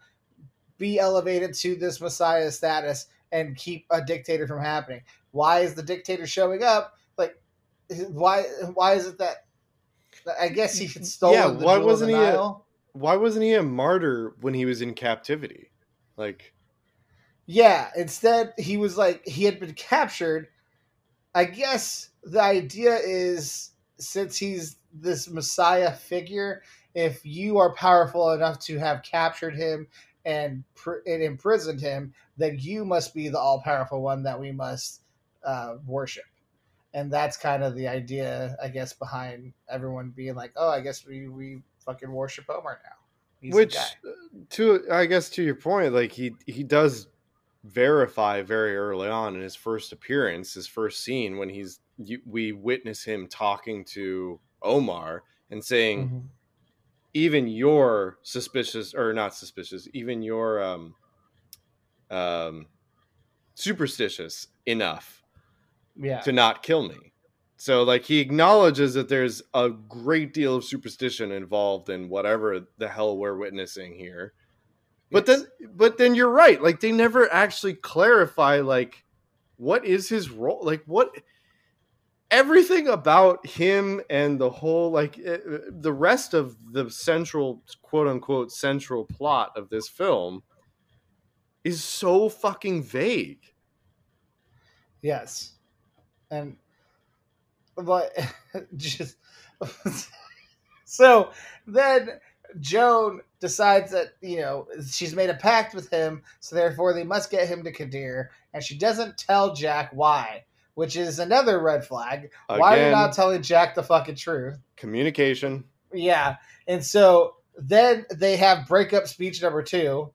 be elevated to this Messiah status and keep a dictator from happening? Why is the dictator showing up? Like, why why is it that? I guess he had stolen Yeah, the why wasn't he a- why wasn't he a martyr when he was in captivity? Like Yeah, instead he was like he had been captured. I guess the idea is since he's this messiah figure, if you are powerful enough to have captured him and pr- and imprisoned him, then you must be the all powerful one that we must uh, worship. And that's kind of the idea, I guess, behind everyone being like, "Oh, I guess we we fucking worship Omar now." He's which uh, to I guess to your point, like he he does verify very early on in his first appearance, his first scene when he's you, we witness him talking to Omar and saying Mhm. even you're suspicious or not suspicious, even you're um um superstitious enough Yeah, to not kill me. So like he acknowledges that there's a great deal of superstition involved in whatever the hell we're witnessing here. But Yes. then but then you're right. Like they never actually clarify like what is his role? Like what everything about him and the whole like eh, eh, the rest of the central quote unquote central plot of this film is so fucking vague. Yes, and but just so then Joan decides that you know she's made a pact with him, so therefore they must get him to Kadir, and she doesn't tell Jack why, which is another red flag. Why are you not telling Jack the fucking truth? Communication. Yeah, and so then they have breakup speech number two,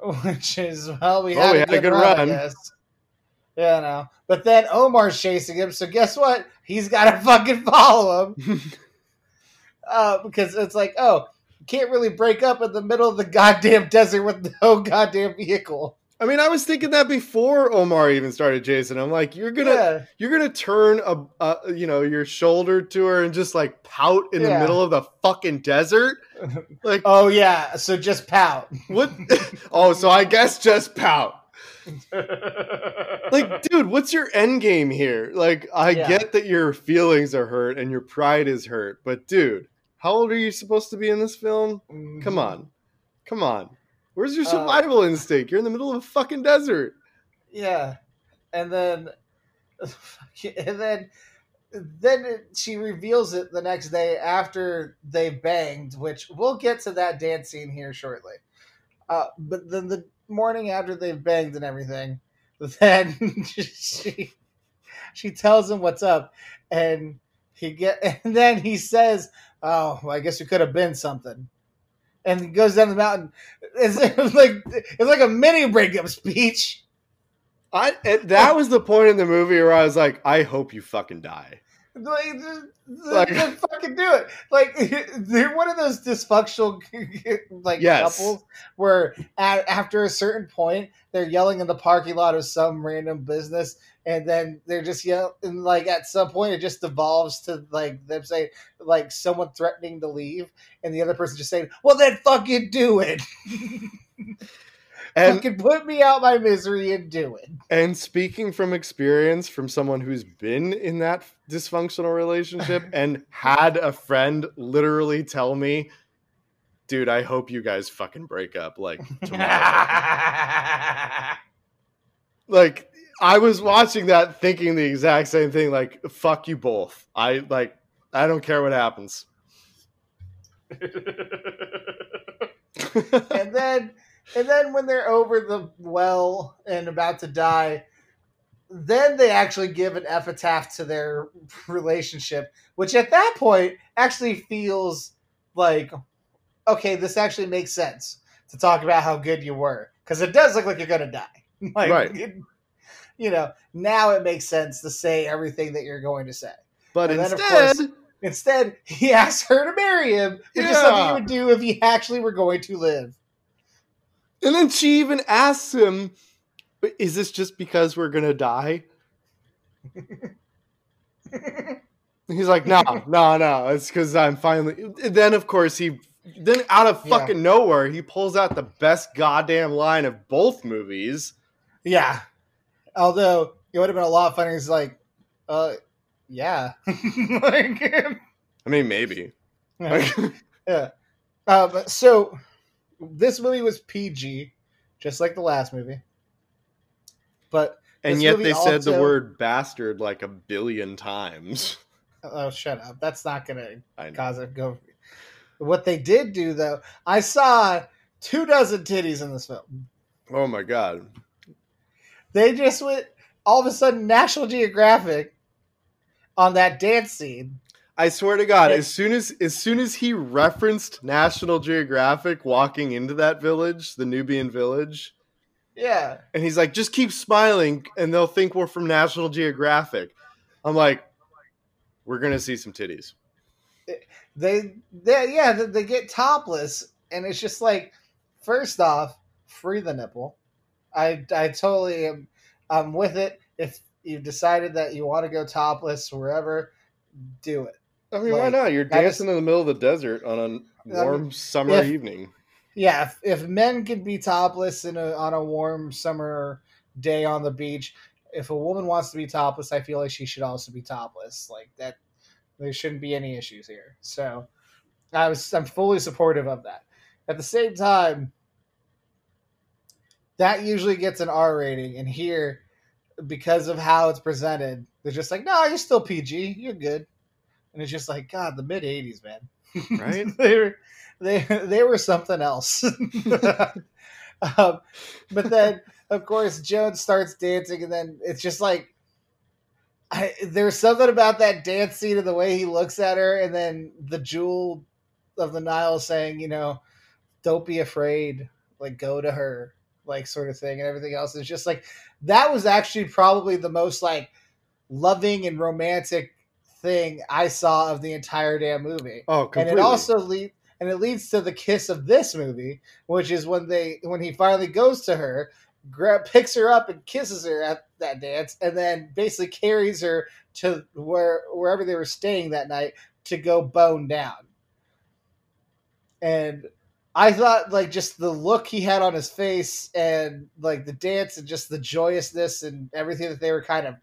which is well, we Oh, had, we a, had good a good run, run. Yeah, no. But then Omar's chasing him, so guess what? He's got to fucking follow him uh, because it's like, oh, you can't really break up in the middle of the goddamn desert with no goddamn vehicle. I mean, I was thinking that before Omar even started chasing. I'm like, you're gonna yeah, you're gonna turn a, a you know your shoulder to her and just like pout in the middle of the fucking desert. Like oh yeah. So just pout. what? oh, so I guess just pout. Like, dude, what's your end game here? Like, I Yeah. get that your feelings are hurt and your pride is hurt, but dude, how old are you supposed to be in this film? Come on, come on. Where's your Uh, survival instinct? You're in the middle of a fucking desert. Yeah, and then, and then, then it, she reveals it the next day after they banged, which we'll get to that dance scene here shortly. Uh, but then the morning after they've banged and everything, then she she tells him what's up, and he get and then he says, "Oh, well, I guess you could have been something." And he goes down the mountain. It's, like it's like a mini breakup speech. I that was the point in the movie where I was like, I hope you fucking die. Like, just, Like- just fucking do it. Like they're one of those dysfunctional like Yes. couples where at, after a certain point they're yelling in the parking lot of some random business, and then they're just yelling. like at some point it just devolves to like them saying like someone threatening to leave, and the other person just saying, "Well, then fucking do it." And fucking put me out my misery and do it. and speaking from experience from someone who's been in that dysfunctional relationship and had a friend literally tell me, dude, I hope you guys fucking break up like tomorrow. like I was watching that thinking the exact same thing, like, fuck you both. I like I don't care what happens. and then and then when they're over the well and about to die, then they actually give an epitaph to their relationship, which at that point actually feels like okay, this actually makes sense to talk about how good you were because it does look like you're gonna die. Like, Right. it- you know, now it makes sense to say everything that you're going to say. but And then, of instead, course- Instead, he asks her to marry him, which is something Yeah. you would do if you actually were going to live. And then she even asks him, "Is this just because we're gonna die?" He's like, "No, no, no. It's because I'm finally." And then, of course, he then out of Yeah. fucking nowhere, he pulls out the best goddamn line of both movies. Yeah. Although it would have been a lot funnier. He's like, uh, yeah. like, I mean, maybe. yeah. Um, so this movie was PG, just like the last movie. But and yet they said the word bastard like a billion times. oh, shut up. That's not gonna cause it go. What they did do though, I saw two dozen titties in this film. Oh my god. They just went all of a sudden National Geographic on that dance scene. I swear to God, as soon as as soon as he referenced National Geographic walking into that village, the Nubian village, Yeah. and he's like, "Just keep smiling, and they'll think we're from National Geographic." I'm like, "We're gonna see some titties." they, they yeah they, get topless and it's just like first off free the nipple i i totally am i'm with it if you've decided that you want to go topless wherever do it I mean, why not? You're dancing in the middle of the desert on a mean, warm summer if- evening. yeah if, if men can be topless in a, on a warm summer day on the beach if a woman wants to be topless i feel like she should also be topless. Like that there shouldn't be any issues here. So i was i'm fully supportive of that. At the same time that usually gets an r rating and here because of how it's presented they're just like no you're still pg you're good and it's just like god the mid 80s man Right? they were they they were something else. um, but then, of course, Jones starts dancing, and then it's just like I, there's something about that dance scene and the way he looks at her, and then the jewel of the Nile saying, you know, "Don't be afraid, like go to her." Like sort of thing, and everything else is just like that was actually probably the most like loving and romantic thing I saw of the entire damn movie Oh, and it also lead and it leads to the kiss of this movie, which is when they when he finally goes to her, grab picks her up and kisses her at that dance, and then basically carries her to where wherever they were staying that night to go bone down. And I thought like just the look he had on his face and like the dance and just the joyousness and everything that they were kind of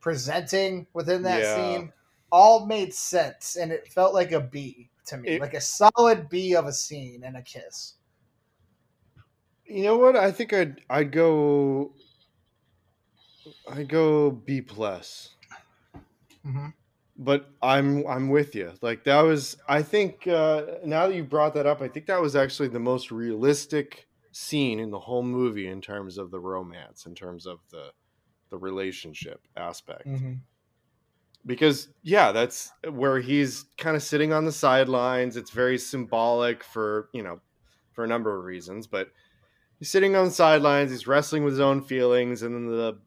presenting within that Yeah. scene all made sense and it felt like a B to me, It- like a solid B of a scene and a kiss. You know what? I think I'd I'd go I'd go B plus. Mm-hmm. But I'm I'm with you. Like that was I think uh now that you brought that up, I think that was actually the most realistic scene in the whole movie in terms of the romance, in terms of the the relationship aspect. Mm-hmm. because yeah that's where he's kind of sitting on the sidelines it's very symbolic for you know for a number of reasons but he's sitting on the sidelines he's wrestling with his own feelings and then the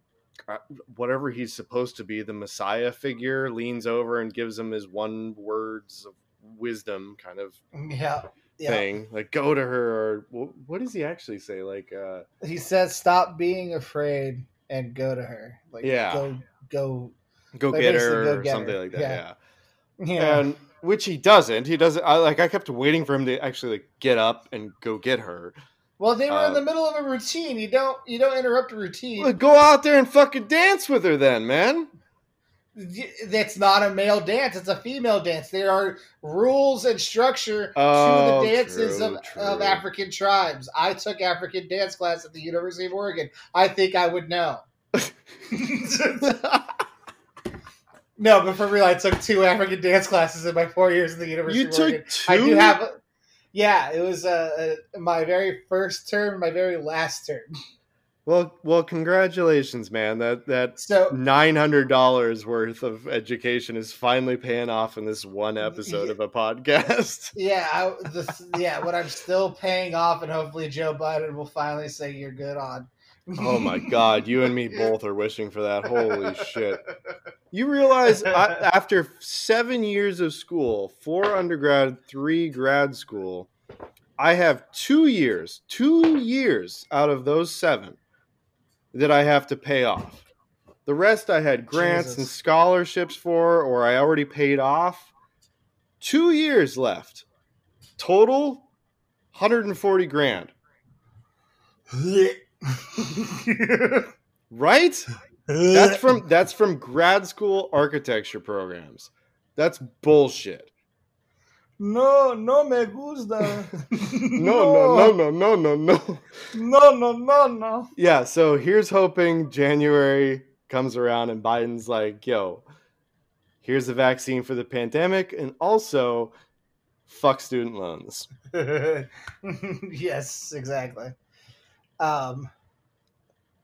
uh, whatever he's supposed to be the messiah figure leans over and gives him his one words of wisdom kind of Yeah. Yeah. thing like go to her or what does he actually say like uh He says, "Stop being afraid and go to her." Like, Yeah. go, go. go Like, get her go or get something her. like that Yeah. yeah. Yeah. and which he doesn't. He doesn't. I like. I kept waiting for him to actually like get up and go get her. well, they were in uh, the middle of a routine. You don't, you don't interrupt a routine. Well, go out there and fucking dance with her, then, man. That's not a male dance; it's a female dance. There are rules and structure Oh, to the dances true, of, of. African tribes. I took African dance class at the University of Oregon. I think I would know. No, but for real, I took two African dance classes in my four years at the University You of Oregon. took two. I do have. Yeah, it was uh, uh, my very first term, my very last term. Well, well, congratulations, man. That that So nine hundred dollars worth of education is finally paying off in this one episode of a podcast. yeah, I, the, yeah, what I'm still paying off, and hopefully Joe Biden will finally say you're good on. Oh my god, you and me both are wishing for that. Holy shit! You realize I, after seven years of school, four undergrad, three grad school, I have two years, two years out of those seven that I have to pay off. The rest I had grants and scholarships for, or I already paid off. Two years left. Total, 140 grand. Right? That's from that's from grad school architecture programs. That's bullshit. No, no me gusta. No, no, no, no, no, no, no. no, no, no, no. Yeah, so here's hoping January comes around and Biden's like, "Yo, here's the vaccine for the pandemic and also fuck student loans." yes, exactly. Um,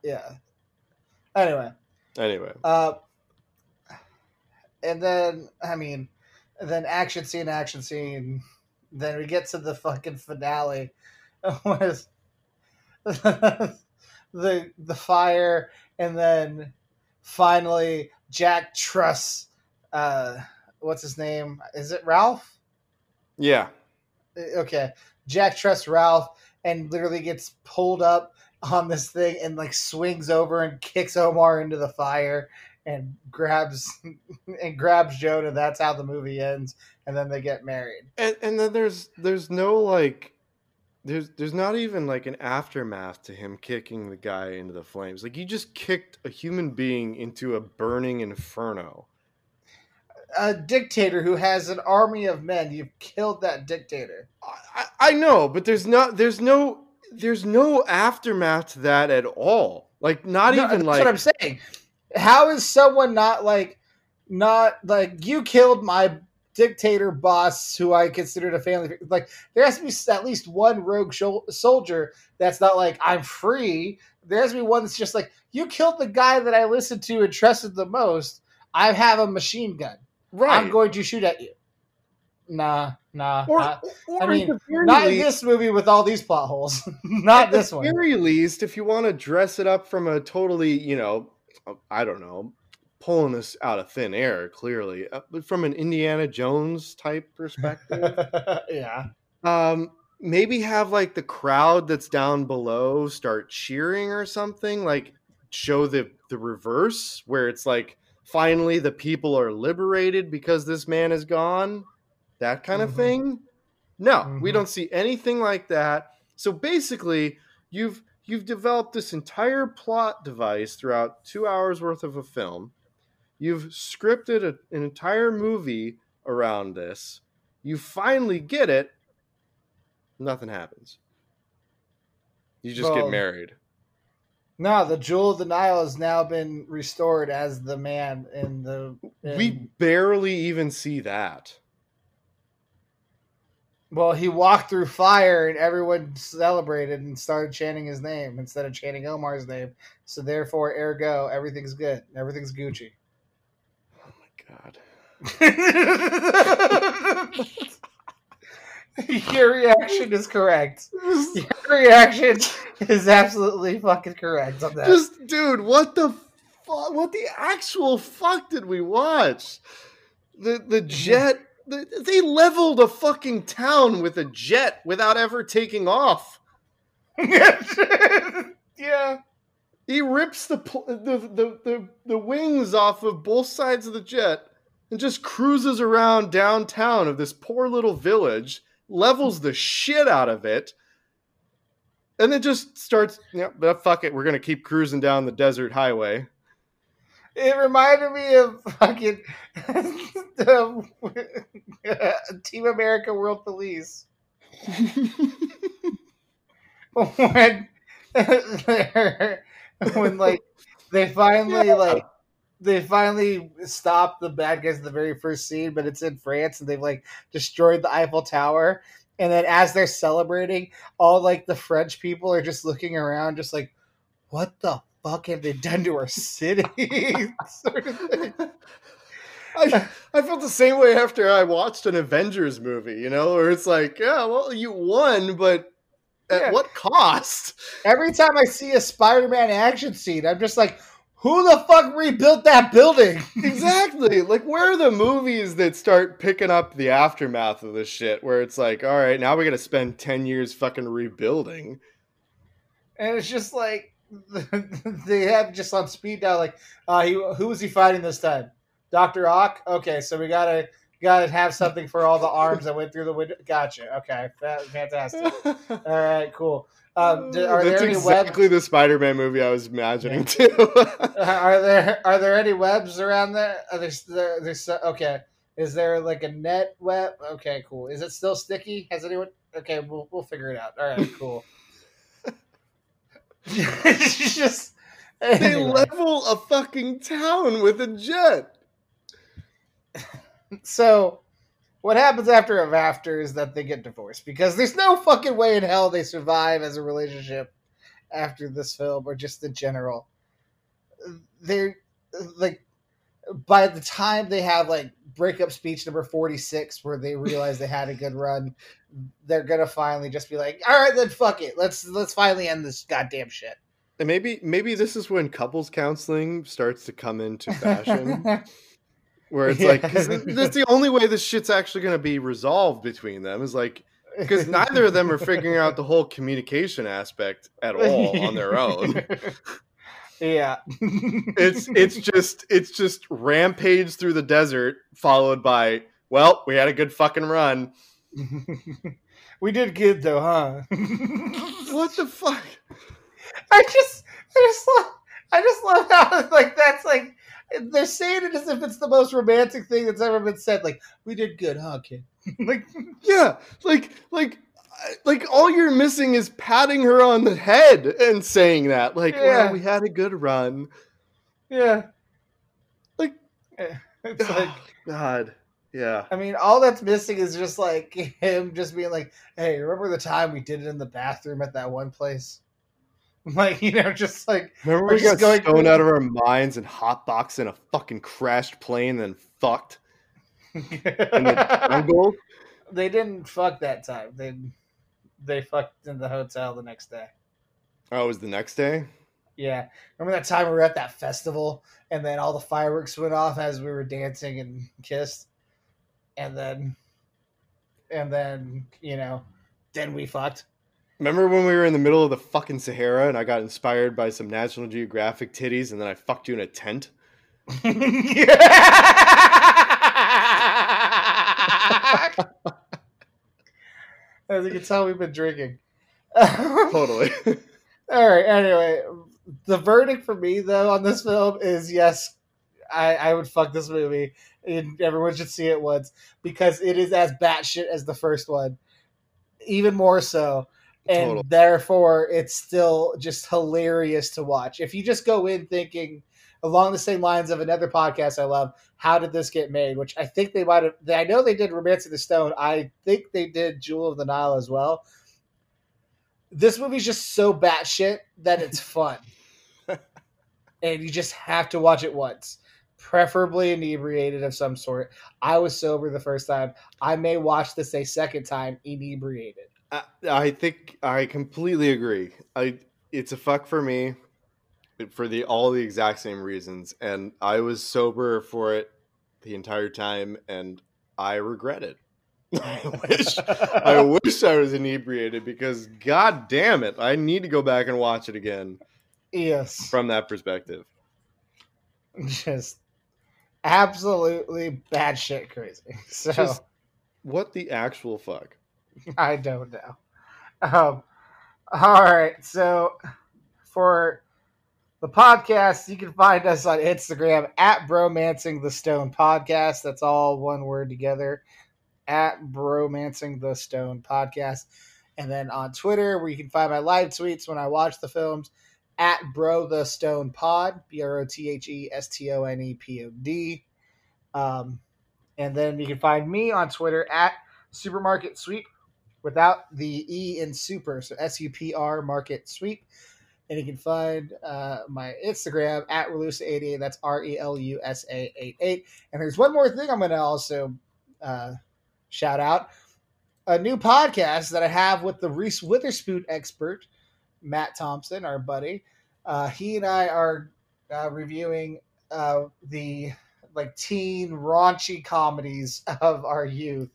yeah. Anyway, Anyway, uh, and then I mean, then action scene, action scene. Then we get to the fucking finale with the the fire, and then finally Jack trusts. Uh, what's his name? Is it Ralph? yeah. okay jack trusts ralph and literally gets pulled up on this thing and like swings over and kicks omar into the fire and grabs and grabs jonah that's how the movie ends and then they get married And and then there's there's no like there's there's not even like an aftermath to him kicking the guy into the flames. Like you just kicked a human being into a burning inferno. a dictator who has an army of men you've killed that dictator I, I I know, but there's not there's no there's no aftermath to that at all. Like not No, even that's like what i'm saying how is someone not like not like you killed my dictator boss who i considered a family like there has to be at least one rogue shol- soldier that's not like i'm free. There has to be one that's just like you killed the guy that i listened to and trusted the most. I have a machine gun. Right. i'm going to shoot at you. Nah nah or, not, or I mean, at the very not in this movie with all these plot holes. Not at the this one. very least, if you want to dress it up from a totally, you know, I don't know, pulling this out of thin air, clearly, uh, but from an Indiana Jones type perspective, yeah um, maybe have like the crowd that's down below start cheering or something, like show the the reverse, where it's like finally the people are liberated because this man is gone, that kind of Mhm. thing. No, we Mhm. don't see anything like that. So basically, you've you've developed this entire plot device throughout two hours worth of a film. You've scripted a, an entire movie around this. You finally get it. Nothing happens. You just Well, get married. No, the Jewel of the Nile has now been restored as the man in the. we barely even see that. Well, he walked through fire and everyone celebrated and started chanting his name instead of chanting Omar's name. So therefore, ergo, everything's good. Everything's Gucci. Oh my god. Your reaction is correct. Your reaction is absolutely fucking correct on that. Just dude, what the fuck? What the actual fuck did we watch? The the mm-hmm. jet. The, they leveled a fucking town with a jet without ever taking off. yeah. He rips the the, the the the wings off of both sides of the jet and just cruises around downtown of this poor little village, levels the shit out of it, and then just starts. Yeah, but fuck it, we're gonna keep cruising down the desert highway. It reminded me of fucking Team America World Police when when like they finally like they finally stop the bad guys in the very first scene, but it's in France and they've like destroyed the Eiffel Tower. And then as they're celebrating, all like the French people are just looking around, just like, what the fuck have they done to our city? sort of. I, I felt the same way after I watched an Avengers movie, you know, where it's like, yeah, well, you won, but at Yeah. what cost? Every time I see a Spider-Man action scene, I'm just like, who the fuck rebuilt that building? exactly. Like, where are the movies that start picking up the aftermath of this shit? Where it's like, all right, now we got to spend ten years fucking rebuilding. and it's just like they have just on speed dial. Like, uh, he, who was he fighting this time? Doctor Ock. Okay, so we gotta gotta have something for all the arms that went through the window. Gotcha. Okay, fa- fantastic. All right, cool. Um, d- are That's there any exactly webs? the Spider-Man movie I was imagining too. Are there are there any webs around there? Are there, there there's okay. Is there like a net web? Okay, cool. Is it still sticky? Has anyone? Okay, we'll we'll figure it out. All right, cool. It's just they anyway. level a fucking town with a jet. So, what happens after a after is that they get divorced because there's no fucking way in hell they survive as a relationship after this film or just in general. They're like, by the time they have like breakup speech number 46 where they realize they had a good run, they're gonna finally just be like, all right, then fuck it. Let's let's finally end this goddamn shit. And maybe maybe this is when couples counseling starts to come into fashion. where it's like 'cause Yeah. that's the only way this shit's actually to be resolved between them is like because neither of them are figuring out the whole communication aspect at all on their own yeah. it's it's just it's just rampage through the desert followed by well we had a good fucking run we did good though, huh? what the fuck I just, I just love, I just love how like that's like they're saying it as if it's the most romantic thing that's ever been said. Like we did good, huh, kid? like yeah like like like all you're missing is patting her on the head and saying that like Yeah. well we had a good run yeah, Like- eh, it's like god yeah I mean, all that's missing is just like him just being like, "Hey, remember the time we did it in the bathroom at that one place?" Like you know, just like Remember just got going stoned out of our minds and hotboxed in a fucking crashed plane, then fucked in the jungle. they didn't fuck that time. They they fucked in the hotel the next day. Oh, it was the next day. Yeah. Remember that time we were at that festival and then all the fireworks went off as we were dancing and kissed? And then and then, you know, then we fucked. Remember when we were in the middle of the fucking Sahara and I got inspired by some National Geographic titties and then I fucked you in a tent? As you can tell, we've been drinking. Totally. All right. Anyway, the verdict for me though on this film is yes, I, I would fuck this movie, and everyone should see it once because it is as batshit as the first one, even more so, and Total. therefore it's still just hilarious to watch. If you just go in thinking along the same lines of another podcast I love, how did this get made? Which I think they might have. I know they did Romancing the Stone. I think they did Jewel of the Nile as well this movie's just so batshit that it's fun. and you just have to watch it once. Preferably inebriated of some sort. I was sober the first time. I may watch this a second time inebriated. I, I think I completely agree. I it's a fuck for me for the all the exact same reasons and I was sober for it the entire time and I regret it. I wish I wish I was inebriated because god damn it, I need to go back and watch it again yes. from that perspective. Just absolutely batshit crazy. So Just what the actual fuck? I don't know. Um, all right. So for the podcast, you can find us on Instagram at Bromancing the Stone Podcast. That's all one word together at Bromancing the Stone Podcast. And then on Twitter, where you can find my live tweets when I watch the films at Bro the Stone Pod, B R O T H E S T O N E P O D. Um, and then you can find me on Twitter at Supermarket Sweep without the E in super. So S U P R Market Sweep. And you can find uh, my Instagram at Relusa88. That's R E L U S A 88. And there's one more thing I'm going to also uh, shout out a new podcast that I have with the Reese Witherspoon expert, Matt Thompson, our buddy. Uh, he and I are uh, reviewing uh, the like teen raunchy comedies of our youth.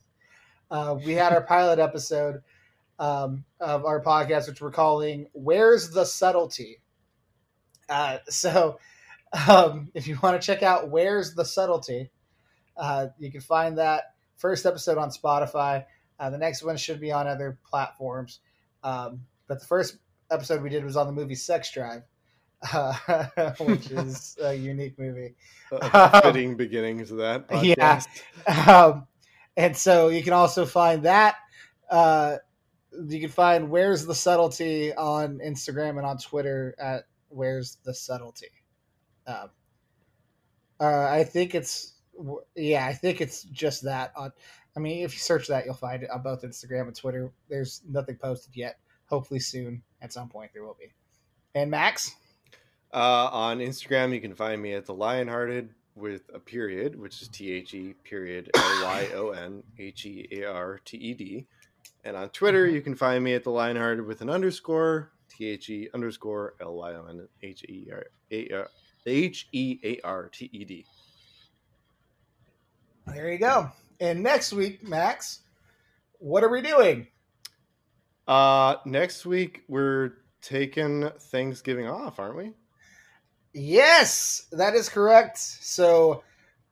Uh, we had our pilot episode um, of our podcast, which we're calling "Where's the Subtlety." Uh, so, um, if you want to check out "Where's the Subtlety," uh, you can find that first episode on Spotify. Uh, the next one should be on other platforms. Um, but the first episode we did was on the movie Sex Drive, uh, which is a unique movie. Uh, fitting beginning to that. Podcast. Yeah. Um, and so you can also find that. Uh, you can find Where's the Subtlety on Instagram and on Twitter at Where's the Subtlety. Um, uh, I think it's, yeah, I think it's just that on I mean, if you search that, you'll find it on both Instagram and Twitter. There's nothing posted yet. Hopefully, soon at some point there will be. And Max, uh, on Instagram, you can find me at the Lionhearted with a period, which is T H E period L Y O N H E A R T E D. And on Twitter, you can find me at the Lionhearted with an underscore T H E underscore L Y O N H E R H E A R T E D. There you go. And next week, Max, what are we doing? Uh, next week we're taking Thanksgiving off, aren't we? Yes, that is correct. So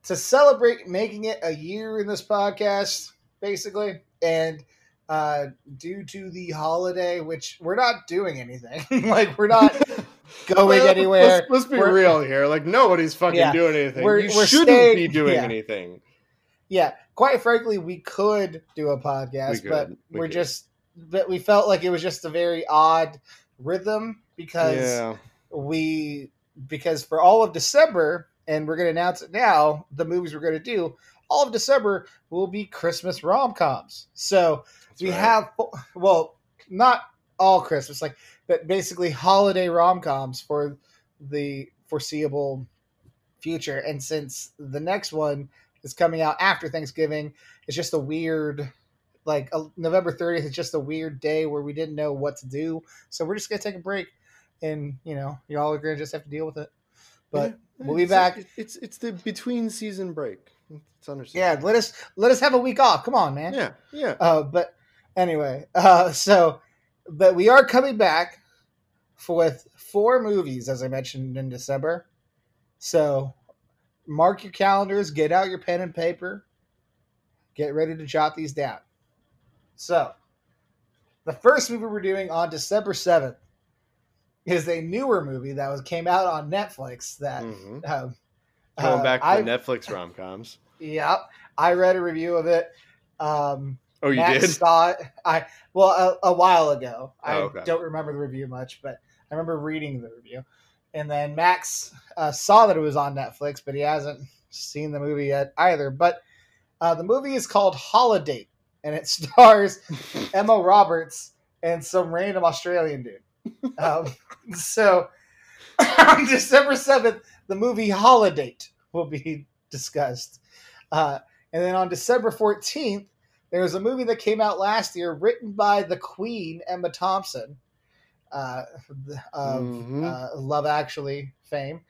to celebrate making it a year in this podcast, basically, and uh, due to the holiday, which we're not doing anything, like we're not going well, anywhere. Let's, let's be we're, real here. Like nobody's fucking yeah, doing anything. We're, you we're shouldn't staying, be doing yeah. anything. Yeah, quite frankly, we could do a podcast, we but we we're could. just but we felt like it was just a very odd rhythm because yeah. we because for all of December, and we're going to announce it now, the movies we're going to do all of December will be Christmas rom coms. So That's we right. have well, not all Christmas, like but basically holiday rom coms for the foreseeable future. And since the next one is coming out after Thanksgiving. It's just a weird, like uh, November 30th is just a weird day where we didn't know what to do. So we're just gonna take a break, and you know, y'all are gonna just have to deal with it. But yeah, we'll be back. A, it's it's the between season break. It's understandable. Yeah, let us let us have a week off. Come on, man. Yeah, yeah. Uh, but anyway, uh, so but we are coming back for, with four movies, as I mentioned in December. So mark your calendars, get out your pen and paper, get ready to jot these down. So, the first movie we're doing on December 7th is a newer movie that was came out on Netflix that mm-hmm. um, going uh, back to Netflix rom coms. Yeah, I read a review of it. Um, oh, you Matt did? Saw it. I well a, a while ago. I oh, okay. don't remember the review much, but I remember reading the review. And then Max uh, saw that it was on Netflix, but he hasn't seen the movie yet either. But uh, the movie is called Holidate, and it stars Emma Roberts and some random Australian dude. Um, so on December 7th, the movie Holidate will be discussed. Uh, and then on December 14th, there was a movie that came out last year written by the Queen, Emma Thompson uh, of mm-hmm. uh, Love Actually fame,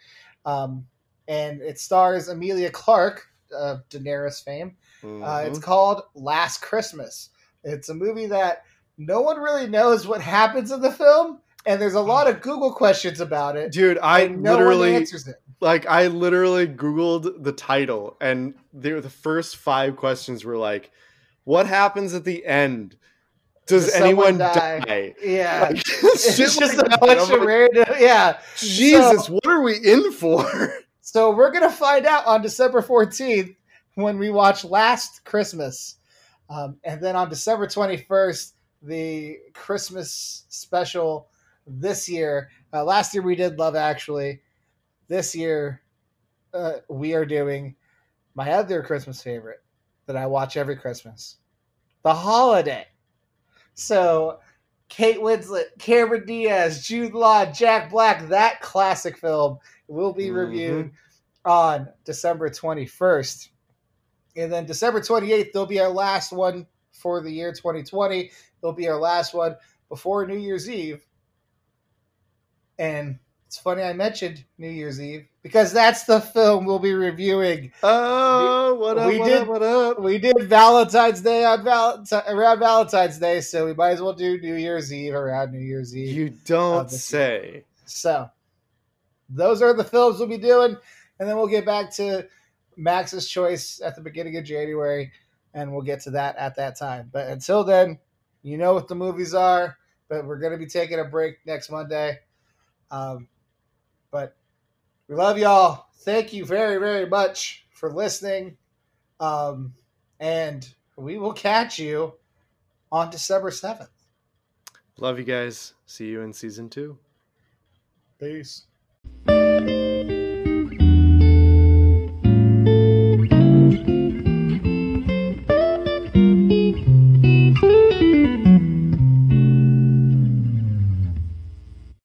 um, and it stars Emilia Clarke of Daenerys fame. Mm-hmm. Uh, it's mm-hmm. called Last Christmas. It's a movie that no one really knows what happens in the film, and there's a lot of Google questions about it. Dude, I no literally answers it. Like I literally Googled the title, and the first five questions were like, "What happens at the end?" does, does anyone die? die? Yeah, like, it's just like a bunch of random. Yeah, Jesus, so, what are we in for? So we're gonna find out on December fourteenth when we watch Last Christmas, um, and then on December twenty first, the Christmas special this year, uh, last year we did Love Actually. This year, uh, we are doing my other Christmas favorite that I watch every Christmas, The Holiday. So, Kate Winslet, Cameron Diaz, Jude Law, Jack Black, that classic film will be mm-hmm. reviewed on December 21st. And then December 28th, there'll be our last one for the year 2020. It'll be our last one before New Year's Eve. And it's funny I mentioned New Year's Eve because that's the film we'll be reviewing. Oh, what up? We what did- up? What up? We did Valentine's Day on Valentine around Valentine's Day, so we might as well do New Year's Eve around New Year's Eve. You don't say. So those are the films we'll be doing, and then we'll get back to Max's choice at the beginning of January, and we'll get to that at that time. But until then, you know what the movies are. But we're going to be taking a break next Monday. Um, but we love y'all. Thank you very very much for listening, um, and we will catch you on December seventh. Love you guys. See you in season two. Peace.